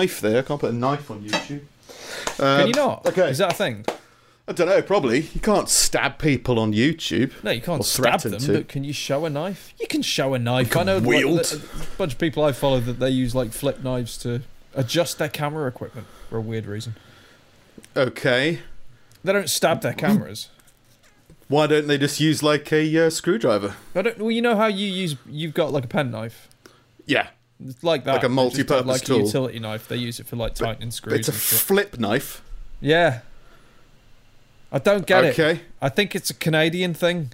knife there. I can't put a knife on YouTube. Can Um, you not? Okay. Is that a thing? I don't know. Probably you can't stab people on YouTube. No, you can't stab them, to. but can you show a knife? You can show a knife. I know like, a bunch of people I follow that they use like flip knives to adjust their camera equipment for a weird reason. Okay. They don't stab their cameras. Why don't they just use like a uh, screwdriver? I don't. Well, you know how you use. You've got like a pen knife. Yeah, It's like that. Like a multi-purpose like tool. a utility knife. They use it for like tightening screws. it's a flip knife. yeah. I don't get it. okay. I think it's a Canadian thing.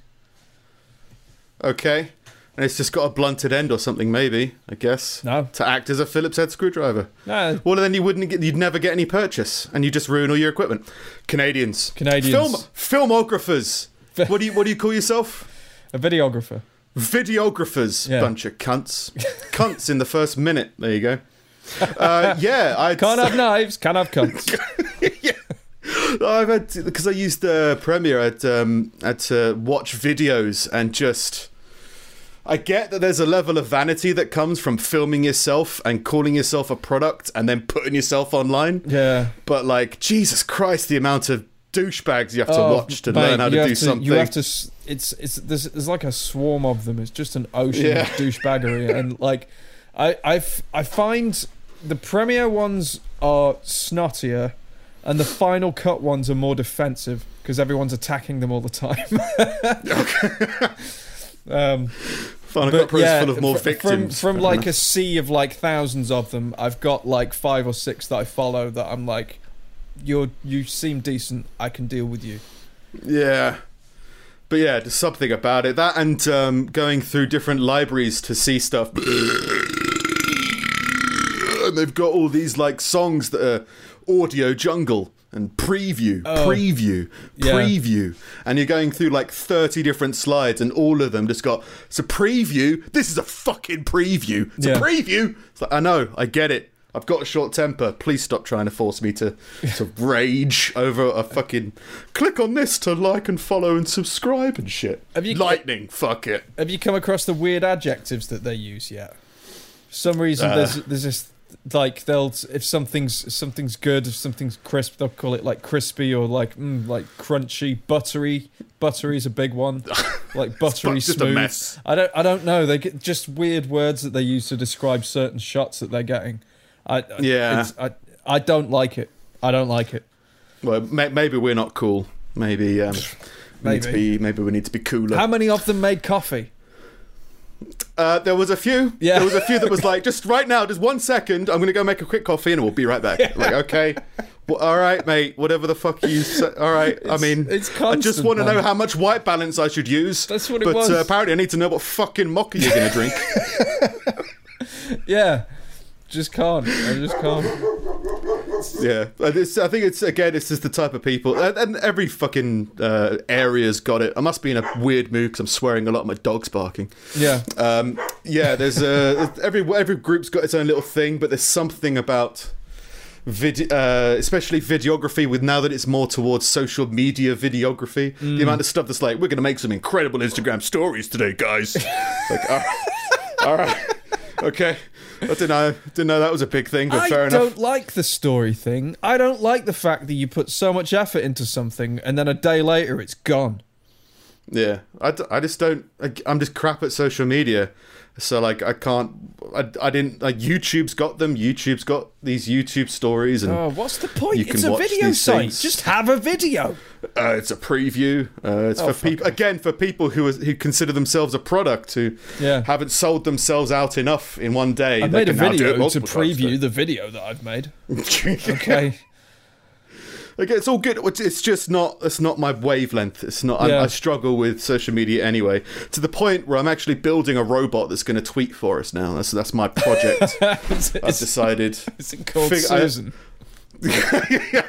Okay. And it's just got a blunted end or something, maybe. I guess No, to act as a Phillips head screwdriver. no. Well, then you wouldn't get, you'd never get any purchase, and you just ruin all your equipment. Canadians, Canadians. film filmographers. what do you what do you call yourself? A videographer. Videographers, Yeah. bunch of cunts, cunts in the first minute. There you go. Uh, yeah, I Can't have knives. Can't have cunts. Yeah. I've had because I used uh, Premiere. I'd um, had to watch videos and just. I get that there's a level of vanity that comes from filming yourself and calling yourself a product and then putting yourself online. yeah. But like Jesus Christ, the amount of douchebags you have to Oh, watch to mate, learn how to do something. You have to. It's it's there's, there's like a swarm of them. It's just an ocean Yeah. of douchebaggery, and like I I f- I find the premiere ones are snottier, and the final cut ones are more defensive because everyone's attacking them all the time. um, Final but Cut Pro is yeah, full of more victims. From, from like a sea of like thousands of them, I've got like five or six that I follow that I'm like, you're you seem decent. I can deal with you. Yeah. But yeah, there's something about it. That and um, going through different libraries to see stuff. and they've got all these like songs that are AudioJungle and preview, Oh. preview, Yeah. preview. And you're going through like 30 different slides and all of them just got, it's a preview. This is a fucking preview. It's Yeah. a preview. It's like, I know, I get it. I've got a short temper. Please stop trying to force me to to rage over a fucking click on this to like and follow and subscribe and shit. Have you- Lightning, fuck it. Have you come across the weird adjectives that they use yet? For some reason, Uh. there's there's this like they'll if something's something's good, if something's crisp, they'll call it like crispy or like mm, like crunchy, buttery. Buttery's a big one, like buttery smooth. I don't I don't know. They get just weird words that they use to describe certain shots that they're getting. I I- Yeah. I I don't like it. I don't like it. Well, may- maybe we're not cool. Maybe um, we need to Maybe. be. Maybe we need to be cooler. How many of them made coffee? Uh, there was a few. Yeah. There was a few that was like, just right now, just one second. I'm going to go make a quick coffee and we'll be right back. Like, okay. Well, all right, mate. Whatever the fuck you say. All right. I It's- mean, it's constant, I just want to know how much white balance I should use. That's what it but, was. uh, apparently, I need to know what fucking mocha you're going to drink. Yeah, just can't. I just can't. yeah. But it's, I think it's, again, it's just the type of people. And, and every fucking uh, area's got it. I must be in a weird mood because I'm swearing a lot. My dog's barking. Yeah. Um, yeah, there's a every every group's got its own little thing, but there's something about vid, uh, especially videography. With now that it's more towards social media videography, Mm. the amount of stuff that's like, we're going to make some incredible Instagram stories today, guys. like, all right, all right, okay. I didn't know, didn't know that was a big thing, but I fair enough. I don't like the story thing. I don't like the fact that you put so much effort into something and then a day later it's gone. Yeah, I, d- I just don't. I, I'm just crap at social media. So like I can't I, I didn't like YouTube's got them YouTube's got these YouTube stories and Oh, what's the point? You It's can a watch video these site. things. Just have a video. Uh, it's a preview. Uh, it's Oh, for people again for people who are, who consider themselves a product who Yeah. haven't sold themselves out enough in one day. I made a video to multiple times preview the video that I've made. Okay. Okay, it's all good. It's- just not. It's not my wavelength. It's not. I, Yeah. I struggle with social media anyway. To the point where I'm actually building a robot that's going to tweet for us now. That's that's my project. I've decided. is it called Fig- I- Susan?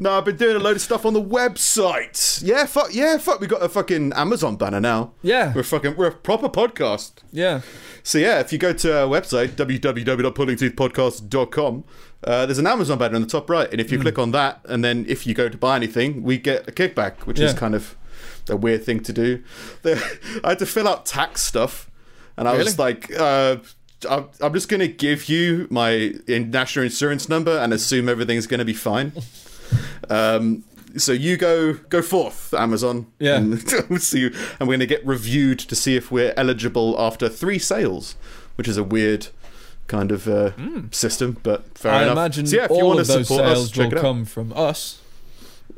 No, I've been doing a load of stuff on the website. Yeah, fuck. Yeah, fuck. We got a fucking Amazon banner now. Yeah. We're fucking. We're a proper podcast. Yeah. So yeah, if you go to our website www.pullingtoothpodcast.com, uh, there's an Amazon banner in the top right, and if you click on that, and then if you go to buy anything, we get a kickback, which is kind of a weird thing to do. I had to fill out tax stuff, and I was like, uh, I'm, I'm just going to give you my national insurance number and assume everything's going to be fine. Um, so you go go forth, Amazon. Yeah. And we'll see. And we're going to get reviewed to see if we're eligible after three sales, which is a weird kind of uh, system, but fair I enough. imagine so yeah, if you want of to those support sales us, will come from us.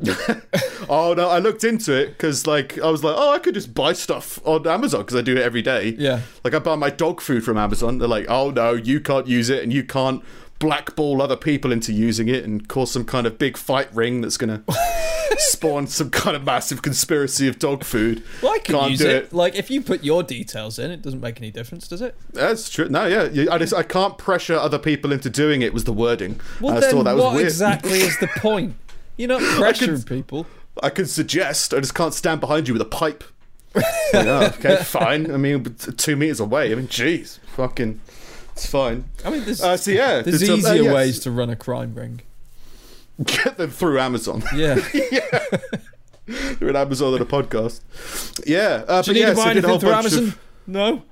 Oh no, I looked into it because like I was like, oh, I could just buy stuff on Amazon because I do it every day. Yeah. Like I buy my dog food from Amazon. They're like, oh no, you can't use it, and you can't blackball other people into using it and cause some kind of big fight ring that's gonna spawn some kind of massive conspiracy of dog food. Well, I can Can't use do it. it. Like if you put your details in, it doesn't make any difference, does it? That's true. No, yeah, I just I can't pressure other people into doing it. Was the wording? Well, I then thought that was weird. what weird. exactly is the point? You're not pressuring people. I can suggest. I just can't stand behind you with a pipe. Like, oh, okay, fine. I mean, two meters away. I mean, jeez, fucking, it's fine. I mean, there's, Uh, so yeah, there's um, uh, easier yes. ways to run a crime ring. get them through Amazon. Yeah. through an Amazon and a podcast. Yeah, uh, Do but you need yeah, to buy anything through Amazon? of- No.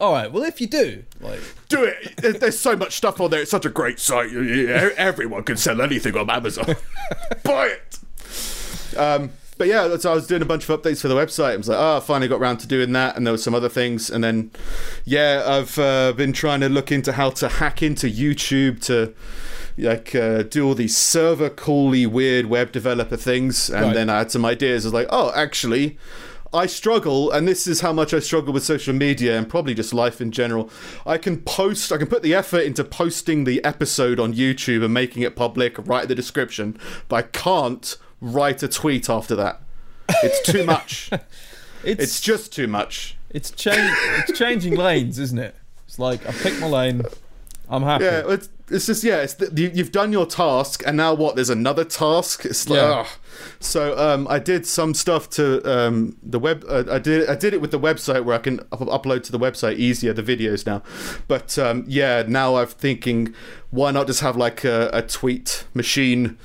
All right. Well, if you do, like, Do it. There's so much stuff on there. It's such a great site. Everyone can sell anything on Amazon. Buy it. Um, but yeah, so I was doing a bunch of updates for the website. I was like, oh, I finally got around to doing that, and there were some other things. And then, yeah, I've uh, been trying to look into how to hack into YouTube to like uh, do all these server cally weird web developer things. And Right. then I had some ideas. I was like, oh, actually. I struggle, and this is how much I struggle with social media and probably just life in general. I can post, I can put the effort into posting the episode on YouTube and making it public, write the description, but I can't write a tweet after that. It's too much. it's it's just too much. it's change it's changing lanes, isn't it? It's like I pick my lane. I'm happy. Yeah, it's, it's just yeah. It's the, you, you've done your task, and now what? There's another task. It's like, Yeah. so um, I did some stuff to um, the web. Uh, I did I did it with the website where I can up- upload to the website easier the videos now. But um, yeah, now I'm thinking, why not just have like a, a tweet machine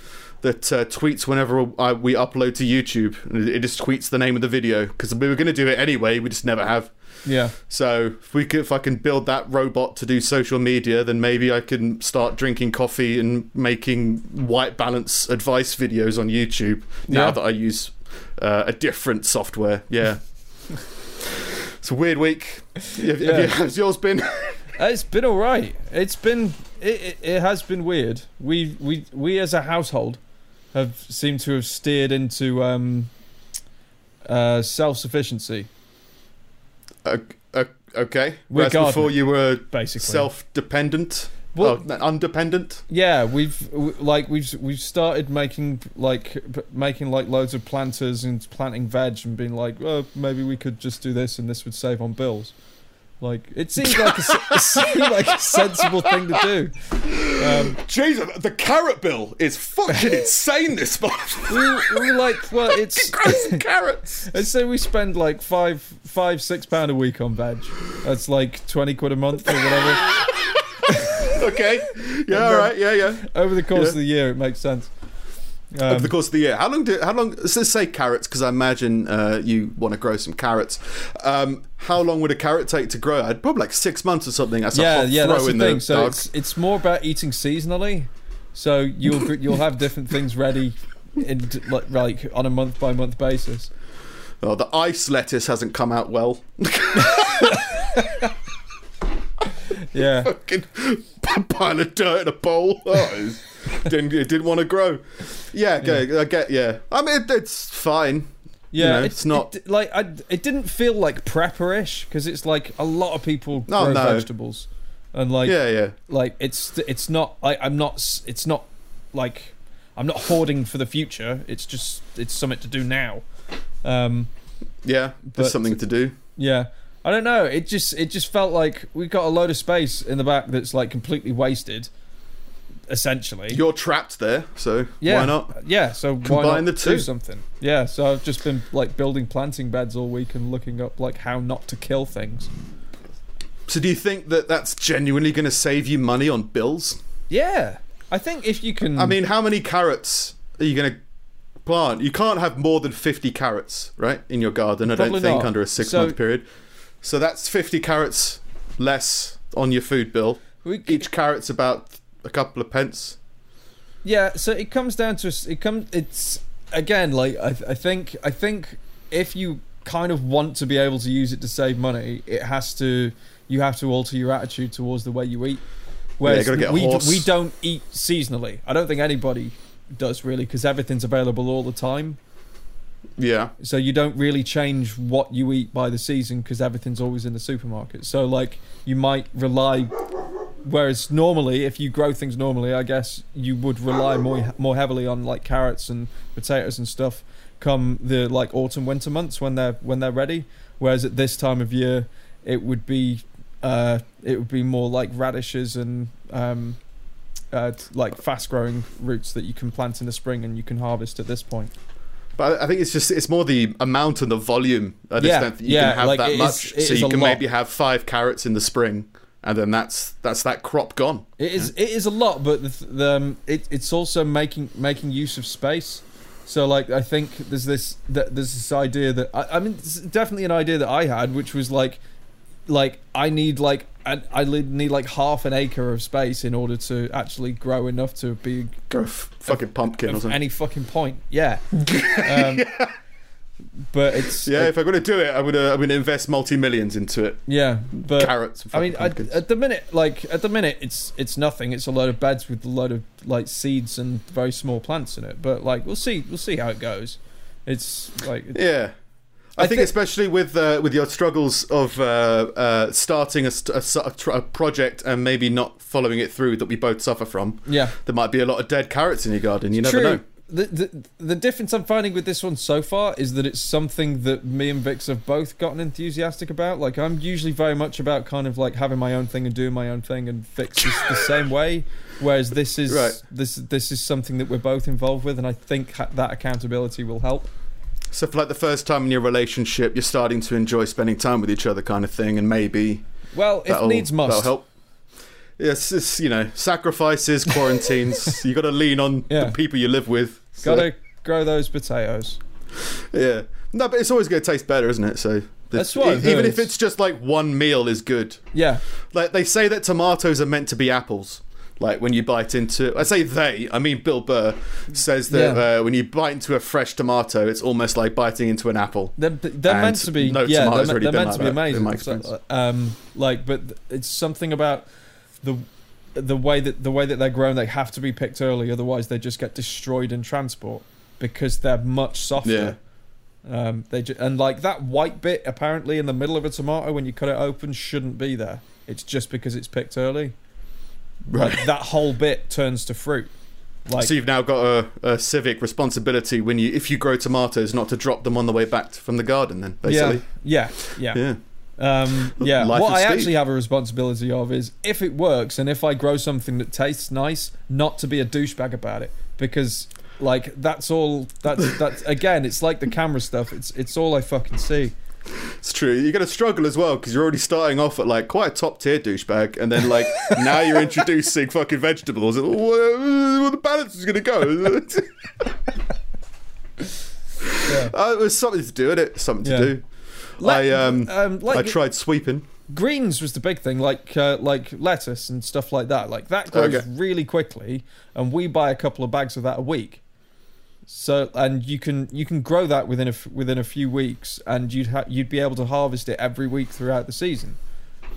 that uh, tweets whenever I, we upload to YouTube. It just tweets the name of the video because we were going to do it anyway. We just never have. Yeah. So if we could, if I can build that robot to do social media, then maybe I can start drinking coffee and making white balance advice videos on YouTube. Now Yeah. that I use uh, a different software, yeah. it's a weird week. Have, have Yeah. you, has yours been? Uh, It's been all right. It's been it, it, it has been weird. We we we as a household have seemed to have steered into um, uh, self sufficiency, uh, uh, okay, We're whereas before you were basically. self-dependent. Well- oh, undependent. Yeah, we've like we've we've started making like making like loads of planters and planting veg and being like, oh, maybe we could just do this and this would save on bills. Like it seems like a, it seemed like a sensible thing to do. Um, Jesus, the carrot bill is fucking insane. This month. we, we like, well, it's carrots. Let's say we spend like five, five, six pound a week on veg. That's like twenty quid a month or whatever. Okay. Yeah. All right. Yeah. Yeah. Over the course Yeah. of the year, it makes sense. Um, over the course of the year. How long do how long? Let's say carrots because I imagine uh, you want to grow some carrots. Um, how long would a carrot take to grow? I'd probably like six months or something. That's yeah, yeah, that's the thing. the So it's it's more about eating seasonally. So you'll you'll have different things ready, in like like on a month by month basis. Oh, the ice lettuce hasn't come out well. Yeah, Fucking pile of dirt in a bowl. Oh, it didn't it didn't want to grow. Yeah, okay, I get. Yeah, I mean it, it's fine. yeah. know, it- it's not- it, like I, it didn't feel like prepperish because it's like a lot of people Oh, grow no. vegetables, and like yeah, yeah. like it's it's not like I'm not it's not like I'm not hoarding for the future. It's just it's something to do now. Um, Yeah, But- there's something to do. yeah, I don't know. It just it just felt like we got a load of space in the back that's like completely wasted. Essentially, You're trapped there, so yeah, why not? Yeah, so why Combine not the two. do something? Yeah, so I've just been like building planting beds all week and looking up like how not to kill things. So do you think that that's genuinely going to save you money on bills? Yeah, I think if you can, I mean, how many carrots are you going to plant? You can't have more than 50 carrots, right, in your garden, I Probably don't think, not. under a six So- month period. So that's 50 carrots less on your food bill. We, Each carrot's about a couple of pence. Yeah, so it comes down to it comes it's again like I, I think I think if you kind of want to be able to use it to save money, it has to you have to alter your attitude towards the way you eat. Whereas gotta we we don't eat seasonally. I don't think anybody does really because everything's available all the time. Yeah. So you don't really change what you eat by the season because everything's always in the supermarket. So like you might rely, whereas normally if you grow things normally, I guess you would rely more more heavily on like carrots and potatoes and stuff come the like autumn winter months when they're when they're ready. Whereas at this time of year, it would be uh, it would be more like radishes and um, uh, like fast growing roots that you can plant in the spring and you can harvest at this point. But I think it's just it's more the amount and the volume. Just Yeah, don't think you yeah, can have like, that much. it so you can lot. maybe have five carrots in the spring, and then that's that's that crop gone. It is it is a lot, but the, the um, it, it's also making making use of space. So like I think there's this that there's this idea that I, I mean it's definitely an idea that I had, which was like like I need like I need like half an acre of space in order to actually grow enough to be Go f- fucking pumpkin or something. any fucking point. Yeah. Um, But it's yeah, it- if I'm to do it, I'm to I'm to invest multi millions into it. yeah, but Carrots. And I mean, I, at the minute, like at the minute, it's it's nothing. It's a load of beds with a load of like seeds and very small plants in it. But like, we'll see, we'll see how it goes. It's like, Yeah. I, I think, thi- especially with uh, with your struggles of uh, uh, starting a, a, a project and maybe not following it through that we both suffer from, yeah, there might be a lot of dead carrots in your garden. You never true. know. The, the the difference I'm finding with this one so far is that it's something that me and Vix have both gotten enthusiastic about. Like I'm usually very much about kind of like having my own thing and doing my own thing, and Vix is the same way. Whereas this is Right. this this is something that we're both involved with, and I think ha- that accountability will help. So for like the first time in your relationship, you're starting to enjoy spending time with each other, kind of thing, and maybe Well, if needs that'll help. Yes, it's you know sacrifices, quarantines. you got to lean on Yeah. the people you live with. So, Gotta grow those potatoes. yeah. No, but it's always going to taste better, isn't it? So That's I've even if it's just like one meal is good. Yeah, Like they say that tomatoes are meant to be apples. Like when you bite into, I say they, I mean Bill Burr says that Yeah. uh, when you bite into a fresh tomato, it's almost like biting into an apple. they're, they're meant to be. no yeah, they're, really they're meant to be amazing. So, um, like, but it's something about the the way that the way that they're grown. They have to be picked early, otherwise they just get destroyed in transport because they're much softer. Um, they ju- and like that white bit apparently in the middle of a tomato when you cut it open shouldn't be there. It's just because it's picked early. Right. Like, that whole bit turns to fruit. Like so you've now got a, a civic responsibility when you, if you grow tomatoes, not to drop them on the way back from the garden. Then basically, yeah, yeah, yeah. yeah. Um, yeah. What I Steve. actually have a responsibility of is if it works and if I grow something that tastes nice, not to be a douchebag about it because like that's all. That's that's again. It's like the camera stuff. It's it's all I fucking see. It's true. You're going to struggle as well because you're already starting off at like quite a top tier douchebag, and then like now you're introducing fucking vegetables. Well, well, the balance is going to go. Yeah. Uh, it was something to do, it? Something to Yeah. do. Le- I um, um, like I tried sweeping. greens was the big thing, like uh, like lettuce and stuff like that. Like that grows Okay. really quickly, and we buy a couple of bags of that a week. So and you can you can grow that within a within a few weeks, and you'd ha- you'd be able to harvest it every week throughout the season.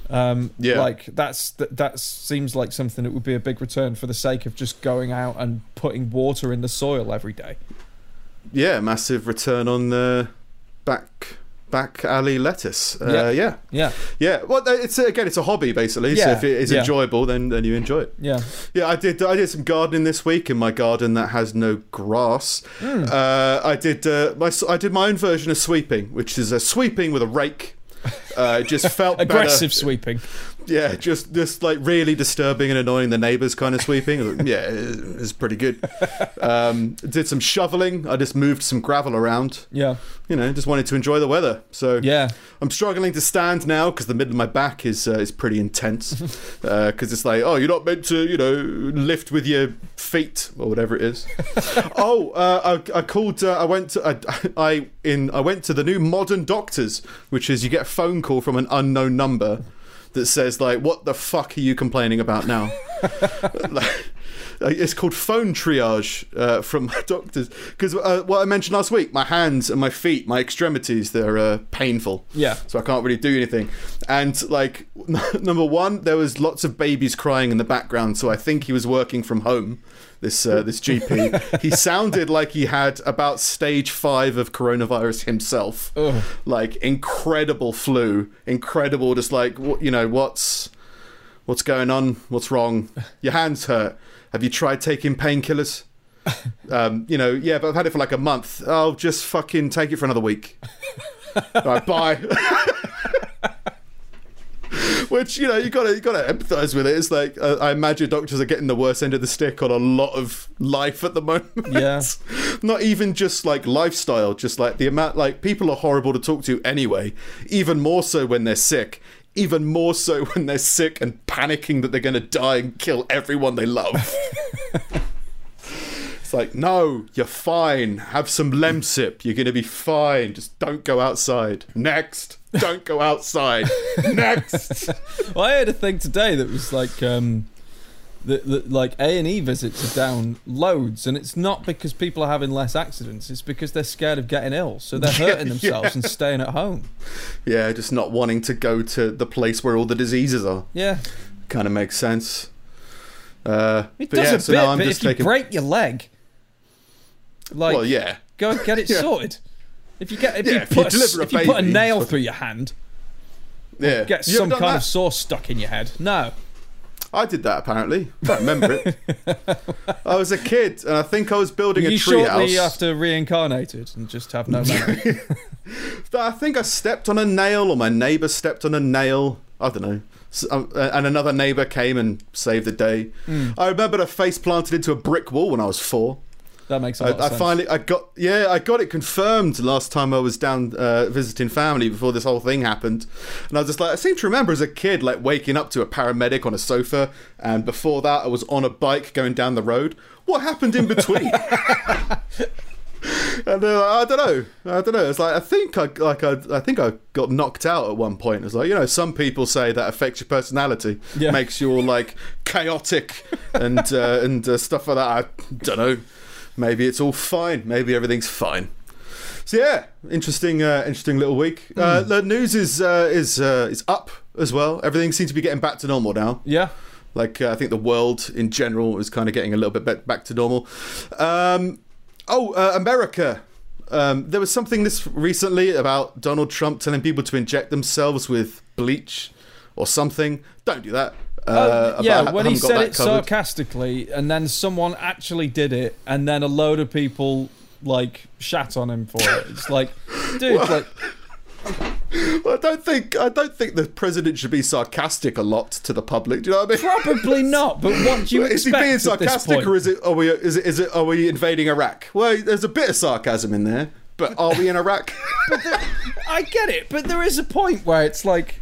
Um, Yeah. like that's that, that seems like something that would be a big return for the sake of just going out and putting water in the soil every day. Yeah, massive return on the back back alley lettuce. Uh, Yeah. yeah. Yeah, yeah, Well, it's again, it's a hobby basically. so if it is yeah. enjoyable, then then you enjoy it. yeah, Yeah, I did. I did some gardening this week in my garden that has no grass. Hmm. Uh, I did. Uh, my I did my own version of sweeping, which is a sweeping with a rake. Uh, it just felt aggressive better. sweeping. Yeah, just just like really disturbing and annoying the neighbours kind of sweeping. yeah, it was pretty good. Um, did some shoveling. I just moved some gravel around. Yeah, You know, just wanted to enjoy the weather. So yeah, I'm struggling to stand now because the middle of my back is uh, is pretty intense. Because it's like, oh, you're not meant to, you know, lift with your feet or whatever it is. oh, uh, I, I called. Uh, I went. To, I, I in. I went to the new Modern Doctors, which is you get a phone call from an unknown number. That says like, "What the fuck are you complaining about now?" like, it's called phone triage uh, from my doctors because uh, what I mentioned last week, my hands and my feet, my extremities, they're uh, painful. Yeah. So I can't really do anything. And like number one, there was lots of babies crying in the background, so I think he was working from home. This uh, this GP, he sounded like he had about stage five of coronavirus himself, Ugh. like incredible flu, incredible. Just like what you know, what's what's going on? What's wrong? Your hands hurt. Have you tried taking painkillers? Um, you know, yeah, but I've had it for like a month. I'll just fucking take it for another week. All right, bye. Which you know you gotta you gotta empathise with it. It's like uh, I imagine doctors are getting the worst end of the stick on a lot of life at the moment. Yeah. Not even just like lifestyle, just like the amount like people are horrible to talk to anyway. Even more so when they're sick. Even more so when they're sick and panicking that they're going to die and kill everyone they love. It's like, no, you're fine. Have some Lemsip. You're going to be fine. Just don't go outside. Next. Don't go outside. Next. Well, I heard a thing today that was like, um, like A and E visits are down loads, and it's not because people are having less accidents. It's because they're scared of getting ill, so they're Yeah, hurting themselves and staying at home. Yeah, just not wanting to go to the place where all the diseases are. Yeah, Kind of makes sense. Uh, it does yeah, a so bit, now I'm but if you break your leg, like, well, yeah. go and get it Yeah. sorted. If you get if Yeah, you if you put a, a if you put a nail through your hand, Yeah. get You some kind that? of sauce stuck in your head. No, I did that apparently. I don't remember it. I was a kid and I think I was building you a shortly treehouse. after reincarnated and just have no memory. I think I stepped on a nail, or my neighbour stepped on a nail. I don't know. Um, And another neighbour came and saved the day. Hmm. I remember a face planted into a brick wall when I was four. That makes a I, lot of I finally, I got, yeah, I got it confirmed last time I was down uh, visiting family before this whole thing happened, and I was just like, I seem to remember as a kid like waking up to a paramedic on a sofa, and before that I was on a bike going down the road. What happened in between? And they're like, I don't know. I don't know. It's like I think I like I, I think I got knocked out at one point. It's like you know, some people say that affects your personality, Yeah. makes you all like chaotic and uh, and uh, stuff like that. I don't know. Maybe it's all fine. Maybe everything's fine. So yeah, interesting, uh, interesting little week. Uh, the news is uh, is uh, is up as well. Everything seems to be getting back to normal now. yeah, Like uh, I think the world in general is kind of getting a little bit back- back to normal. Um, oh, uh, America. Um, there was something this recently about Donald Trump telling people to inject themselves with bleach or something. Don't do that. Uh, Oh, yeah. when he said it covered. sarcastically, and then someone actually did it, and then a load of people like shat on him for it. It's like, dude, like, Well, I don't think I don't think the president should be sarcastic a lot to the public. Do you know what I mean? probably not. But what do you expect is he being sarcastic, or is it? Are we? Is it? Is it? Are we invading Iraq? Well, there's a bit of sarcasm in there, but are we in Iraq? I get it, but there is a point where it's like,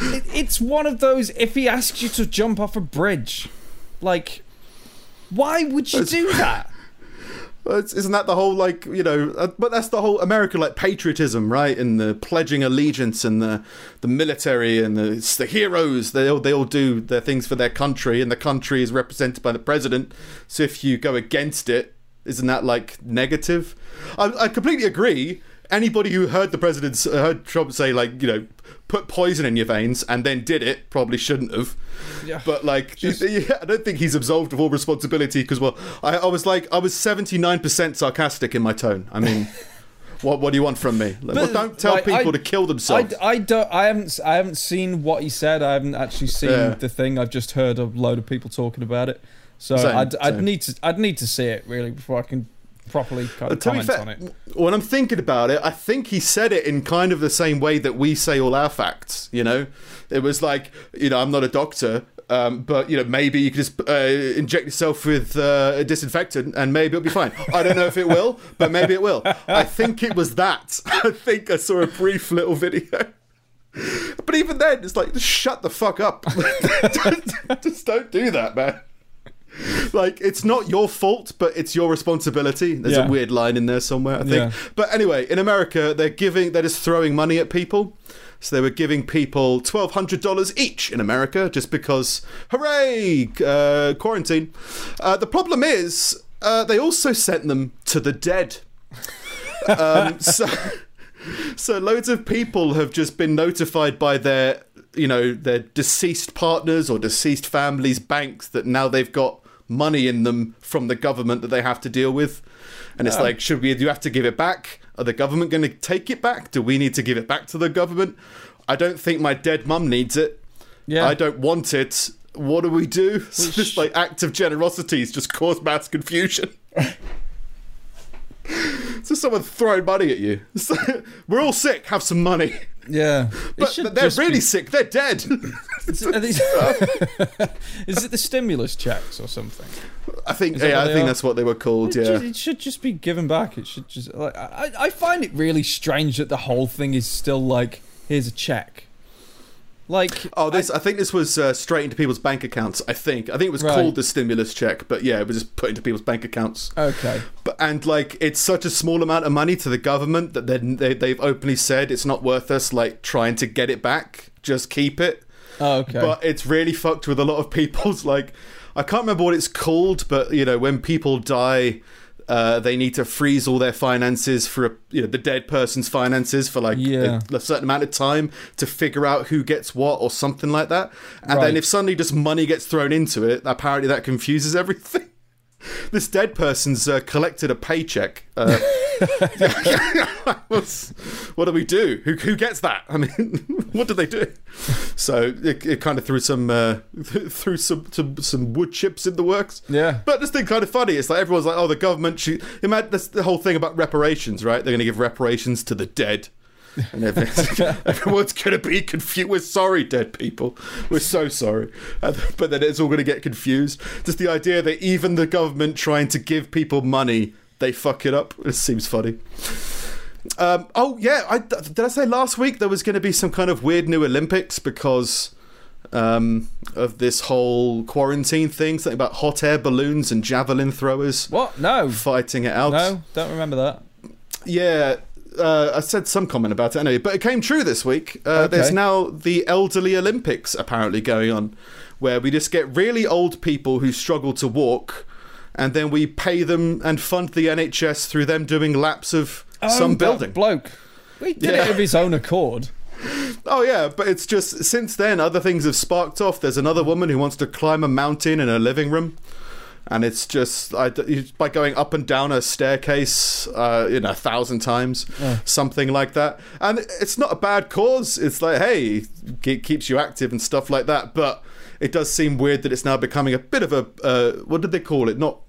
it, it's one of those. If he asks you to jump off a bridge, like, why would you That's- do that? Isn't that the whole like you know? Uh, but that's the whole American like patriotism, right? And the pledging allegiance and the the military and the it's the heroes. They all they all do their things for their country, and the country is represented by the president. So if you go against it, isn't that like negative? I, I completely agree. Anybody who heard the president uh, heard Trump say like you know put poison in your veins and then did it probably shouldn't have. Yeah. But like, yeah, I don't think he's absolved of all responsibility because, well, I, I was like, I was seventy nine percent sarcastic in my tone. I mean, what what do you want from me? Like, well, don't tell like, people I- to kill themselves. I don't. I haven't. I haven't seen what he said. I haven't actually seen Yeah. the thing. I've just heard a load of people talking about it. So Same, I'd, I'd need to. I'd need to see it really before I can properly kind Uh, of to be comment fair, on it. when I'm thinking about it, I think he said it in kind of the same way that we say all our facts. You know, it was like, you know, I'm not a doctor, um, but you know, maybe you could just uh, inject yourself with uh, a disinfectant and maybe it'll be fine. I don't know if it will, but maybe it will. I think it was that. I think I saw a brief little video. But even then, it's like, just shut the fuck up. just, just don't do that, man. Like, it's not your fault, but it's your responsibility. There's Yeah. a weird line in there somewhere, I think. Yeah. But anyway, in America, they're giving, they're just throwing money at people. So they were giving people twelve hundred dollars each in America just because, hooray, uh, quarantine. Uh, the problem is uh, they also sent them to the dead. um, so, so loads of people have just been notified by their, you know, their deceased partners or deceased families' banks that now they've got money in them from the government that they have to deal with. And it's like, should we? Do you have to give it back? Are the government going to take it back? Do we need to give it back to the government? I don't think my dead mum needs it. Yeah. I don't want it. What do we do? So this like act of generosity has just caused mass confusion. so someone throwing money at you. So, we're all sick. Have some money. yeah. It But they're really be- sick. They're dead. Is it, these- is it the stimulus checks or something? I think. Yeah, I think are? that's what they were called. It, Yeah. ju- it should just be given back. It should just like I, I find it really strange that the whole thing is still like here's a check. Like Oh, this. I, think this was uh, straight into people's bank accounts. I think. I think it was Right. called the stimulus check, but yeah, it was just put into people's bank accounts. okay, But and like it's such a small amount of money to the government that then they they've openly said it's not worth us like trying to get it back. Just keep it. Oh, okay, But it's really fucked with a lot of people's like. I can't remember what it's called, but you know when people die. Uh, they need to freeze all their finances for a, you know the dead person's finances for like Yeah. a, a certain amount of time to figure out who gets what or something like that. And Right. then if suddenly just money gets thrown into it, apparently that confuses everything. This dead person's uh, collected a paycheck. Uh, what's- what do we do? Who, who gets that? I mean, what do they do? So it, it kind of threw some uh, threw some, some some wood chips in the works. yeah, But this thing kind of funny. It's like everyone's like, "Oh, the government should." Imagine that's the whole thing about reparations, right? They're going to give reparations to the dead, and every- everyone's going to be confused. We're sorry, dead people. We're so sorry. But then it's all going to get confused. Just the idea that even the government trying to give people money, they fuck it up. It seems funny. Um, oh yeah, I, did I say last week there was going to be some kind of weird new Olympics because um, of this whole quarantine thing? Something about hot air balloons and javelin throwers what? No, fighting it out. no, don't remember that. Yeah, uh, I said some comment about it anyway, but it came true this week. Uh, Okay. There's now the elderly Olympics apparently going on, where we just get really old people who struggle to walk, and then we pay them and fund the NHS through them doing laps of some Oh, that building. bloke. He did Yeah. it of his own accord. Oh yeah, but it's just since then other things have sparked off. There's another woman who wants to climb a mountain in her living room, and it's just I, by going up and down a staircase, uh, you know, a thousand times, Yeah. something like that. And it's not a bad cause. It's like hey, it keeps you active and stuff like that. But it does seem weird that it's now becoming a bit of a uh, what did they call it? Not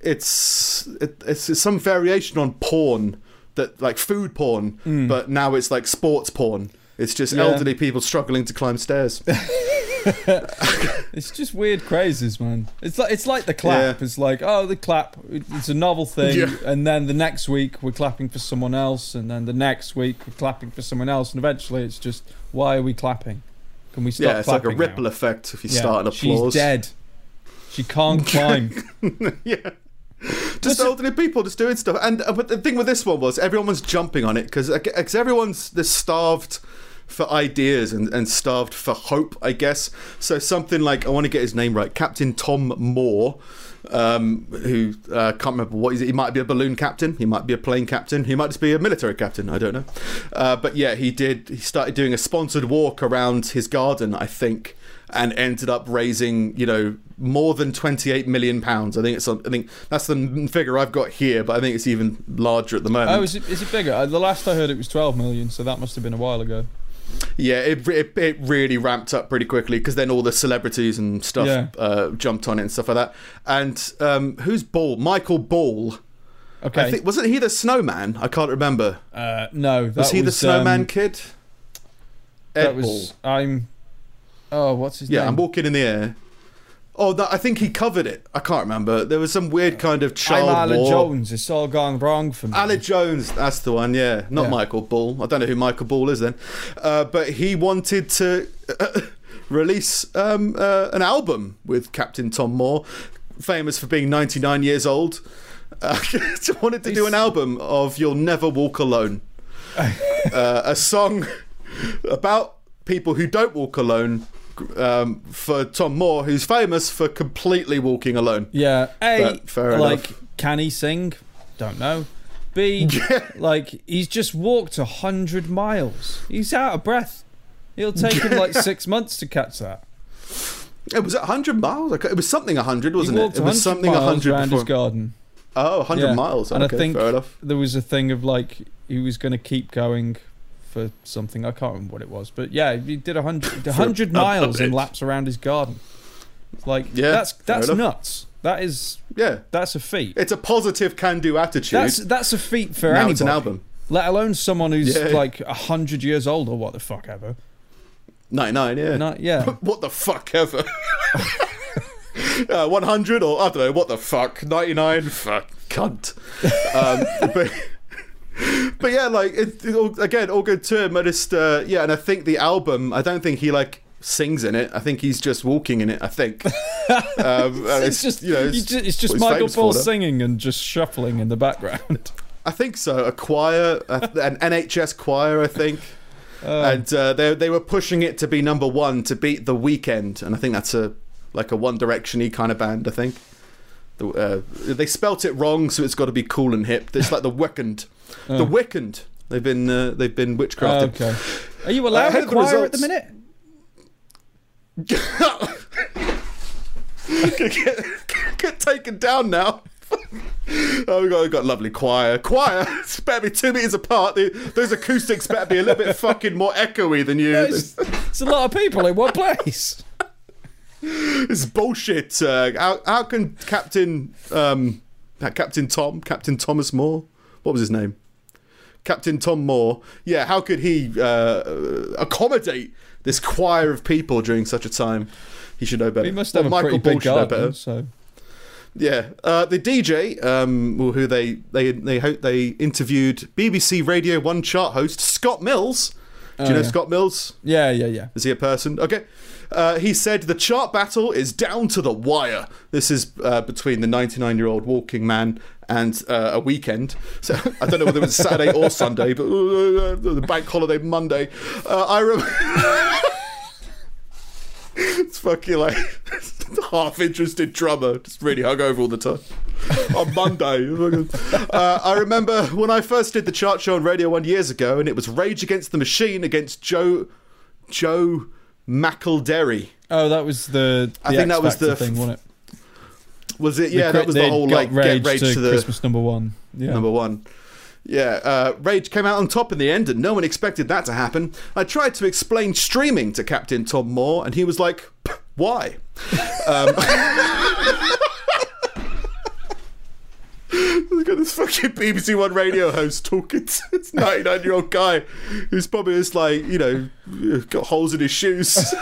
it's it, it's some variation on porn that like food porn, but now it's like sports porn. It's just Yeah. elderly people struggling to climb stairs. It's just weird crazes, man. It's like it's like the clap. Yeah. It's like oh, the clap. It's a novel thing, Yeah. and then the next week we're clapping for someone else, and then the next week we're clapping for someone else, and eventually it's just why are we clapping? Can we stop yeah, it's like a clapping now? ripple effect if you Yeah, start an applause. She's dead. She can't climb. yeah. Just elderly people just doing stuff, and uh, but the thing with this one was everyone was jumping on it because everyone's they're starved for ideas and, and starved for hope, I guess. So something like I want to get his name right, Captain Tom Moore, um, who uh, can't remember what he's. He might be a balloon captain, he might be a plane captain, he might just be a military captain. I don't know, uh, but yeah, he did. He started doing a sponsored walk around his garden, I think. And ended up raising, you know, more than twenty-eight million pounds. I think it's. I think that's the figure I've got here, but I think it's even larger at the moment. oh, is it, is it bigger? Uh, the last I heard it was 12 million, so that must have been a while ago. Yeah, it, it, it really ramped up pretty quickly because then all the celebrities and stuff Yeah. uh, jumped on it and stuff like that. And um, who's Ball? Michael Ball. Okay. I think wasn't he the snowman? I can't remember. uh, no, Was he the snowman um, kid? that was Ball. I'm. Oh, what's his Yeah, name? Yeah, I'm walking in the air. Oh, that, I think he covered it. I can't remember. There was some weird kind of child I'm Alan war. Jones. It's all gone wrong for me. Alan Jones, that's the one, yeah. Not Yeah. Michael Ball. I don't know who Michael Ball is then. Uh, but he wanted to uh, release um, uh, an album with Captain Tom Moore, famous for being 99 years old. Uh, wanted to do an album of You'll Never Walk Alone. uh, a song about people who don't walk alone. Um, for Tom Moore, who's famous for completely walking alone. Yeah. A, like, enough. can he sing? Don't know. B, like, he's just walked a hundred miles. He's out of breath. It'll take him like six months to catch that. It was at 100 miles. It was something 100, wasn't it? It was something miles 100 around before. his garden. Oh, 100 Yeah. miles. And I okay, think fair enough. there was a thing of like he was going to keep going for something. I can't remember what it was, but yeah, he did a hundred, a hundred miles in laps around his garden. It's like Yeah, that's that's enough. nuts. That is Yeah, that's a feat. it's a positive can-do attitude. That's that's a feat for now anybody. it's an album. Let alone someone who's Yeah. like a hundred years old or what the fuck ever. 99, yeah. Not yeah. what the fuck ever. uh, 100 or I don't know, what the fuck? 99? Fuck, cunt. Um, but, but yeah, like, it, it all, again, all good to him. I just, uh, yeah, and I think the album, I don't think he, like, sings in it. I think he's just walking in it, I think. Um, and It's just you know, it's, ju- it's just Michael Ball singing and just shuffling in the background. I think so. A choir, a, an NHS choir, I think. Um, and uh, they they were pushing it to be number one to beat the Weeknd, and I think that's a like a One Direction-y kind of band. I think the, uh, they spelt it wrong, so it's got to be cool and hip. It's like the Weeknd, Oh. the Weeknd. They've been uh, they've been witchcrafted. okay. Are you allowed heard a the choir at the minute? get, get taken down now. oh, we got we got a lovely choir. Choir, it's better be two meters apart. The, those acoustics better be a little bit fucking more echoey than you. It's, it's a lot of people in one place. It's bullshit. Uh, how, how can Captain um, uh, Captain Tom, Captain Thomas Moore, what was his name? Captain Tom Moore. Yeah, how could he uh, accommodate this choir of people during such a time? He should know better. He must have a Michael pretty Ball big should know better. garden, so Yeah, uh, the DJ, um, well, who they they they they interviewed BBC Radio One chart host Scott Mills. Do you Oh, know yeah. Scott Mills? yeah, yeah, yeah. Is he a person? Okay. Uh, he said the chart battle is down to the wire. This is uh, between the 99 year old walking man and uh, a Weeknd. So I don't know whether it was Saturday or Sunday, but uh, the bank holiday Monday. Uh, I remember. it's fucking like half interested drummer, just really hungover all the time. on Monday. Uh, I remember when I first did the chart show on Radio One years ago, and it was Rage Against the Machine against Joe Joe McElderry. Oh, that was the. I think X that was Factor the thing, wasn't it? Was it? Yeah, that was the whole like Rage get Rage to, to the Christmas number one. Yeah. number one. Yeah, uh, Rage came out on top in the end, and no one expected that to happen. I tried to explain streaming to Captain Tom Moore, and he was like, "Why?" Um, Look at this fucking BBC One radio host talking to this 99 year old guy who's probably just like, you know, got holes in his shoes.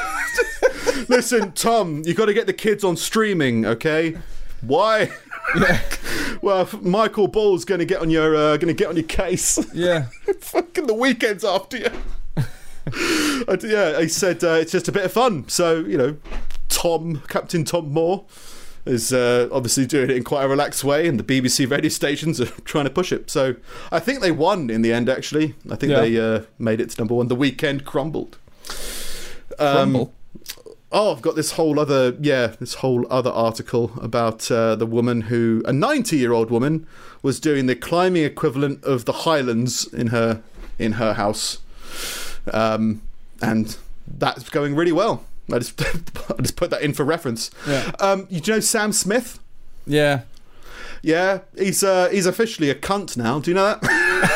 Listen, Tom, you got to get the kids on streaming, okay? Why? well, Michael Ball's going to get on your uh, going to get on your case. Yeah. Fucking the Weeknd's after you. I yeah, he said uh, it's just a bit of fun. So you know, Tom, Captain Tom Moore, is uh, obviously doing it in quite a relaxed way, and the BBC radio stations are trying to push it. So I think they won in the end. Actually, I think Yeah. they uh, made it to number one. The Weeknd crumbled. Um, Crumble. Oh, I've got this whole other yeah, this whole other article about uh, the woman who a 90-year-old woman was doing the climbing equivalent of the Highlands in her in her house, um, and that's going really well. I just I just put that in for reference. Yeah. Um, you know Sam Smith? Yeah. Yeah, he's uh, he's officially a cunt now. Do you know that?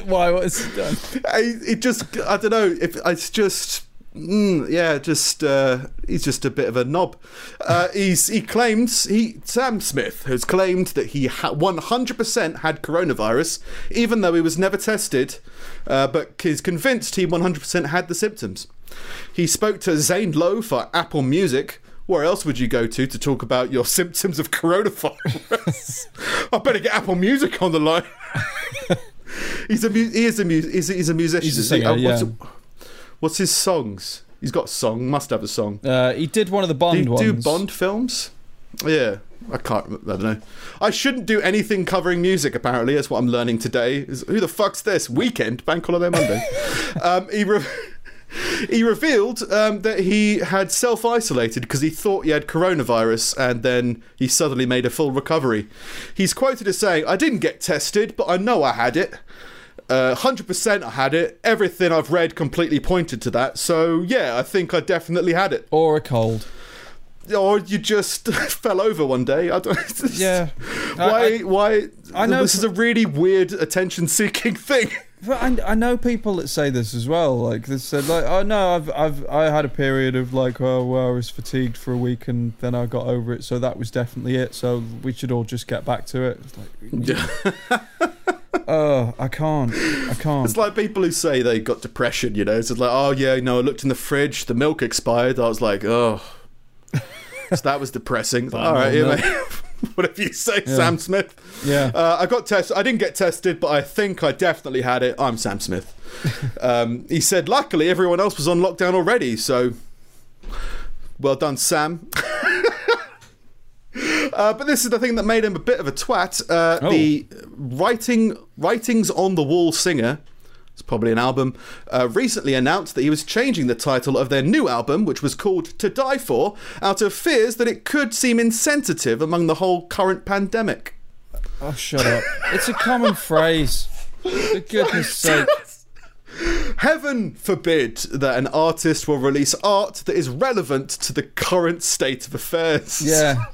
Why? What has he done? I, it just I don't know if it's just mm, yeah just uh, he's just a bit of a knob. Uh, he's he claims he Sam Smith has claimed that he ha- 100% had coronavirus even though he was never tested, uh, but is convinced he 100% had the symptoms. He spoke to Zane Lowe for Apple Music. Where else would you go to to talk about your symptoms of coronavirus? I better get Apple Music on the line. he's a mu- he is a mu- he's a, he's a musician. He's a singer, Uh, yeah. What's his songs? He's got a song. Must have a song. Uh, he did one of the Bond you ones. do Bond films? Yeah. I can't. I don't know. I shouldn't do anything covering music. Apparently, that's what I'm learning today. Is who the fuck's this? Weekend, bank holiday Monday. um, he re- he revealed um, that he had self isolated because he thought he had coronavirus, and then he suddenly made a full recovery. He's quoted as saying, "I didn't get tested, but I know I had it." Uh, 100% I had it. Everything I've read completely pointed to that. So, yeah, I think I definitely had it. Or a cold. Or you just fell over one day. I don't Yeah. Why? I- I- why? I know- This is a really weird attention-seeking thing. But I, I know people that say this as well. Like they said, like, oh no, I've I've I had a period of like, oh well, I was fatigued for a week and then I got over it, so that was definitely it. So we should all just get back to it. It's like, oh, I can't, I can't. It's like people who say they got depression, you know. It's like, oh yeah, no, I looked in the fridge, the milk expired. I was like, oh, so that was depressing. All right, yeah, milk. mate. Whatever you say, Yeah. Sam Smith. yeah, Uh, I got tested. I didn't get tested, but I think I definitely had it. I'm Sam Smith. um, he said, luckily, everyone else was on lockdown already. So, well done, Sam. Uh, but this is the thing that made him a bit of a twat. Uh, Oh. The writing writings on the wall singer. It's probably an album. Uh, recently announced that he was changing the title of their new album, which was called "To Die For," out of fears that it could seem insensitive among the whole current pandemic. oh shut up. It's a common phrase. For goodness sake. Heaven forbid that an artist will release art that is relevant to the current state of affairs. Yeah,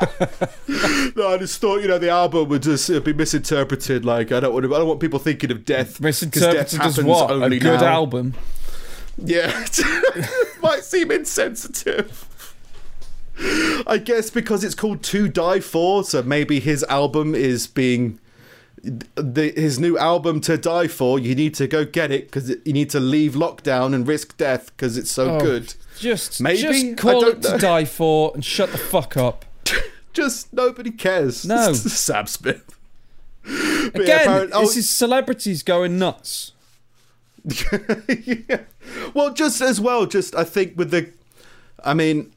No, I just thought, you know, the album would just be misinterpreted. Like, I don't want to, I don't want people thinking of death. 'cause death misinterpreted as what? A good now. album. Yeah. Might seem insensitive. I guess because it's called To Die For, so maybe his album is being. The, his new album to die for you need to go get it because you need to leave lockdown and risk death because it's so Oh. good Just, Maybe? Just call don't it to die for and shut the fuck up. Just nobody cares No. sam smith yeah, Again, apparent- oh, this is celebrities going nuts. yeah. Well, just as well, just I think with the, I mean,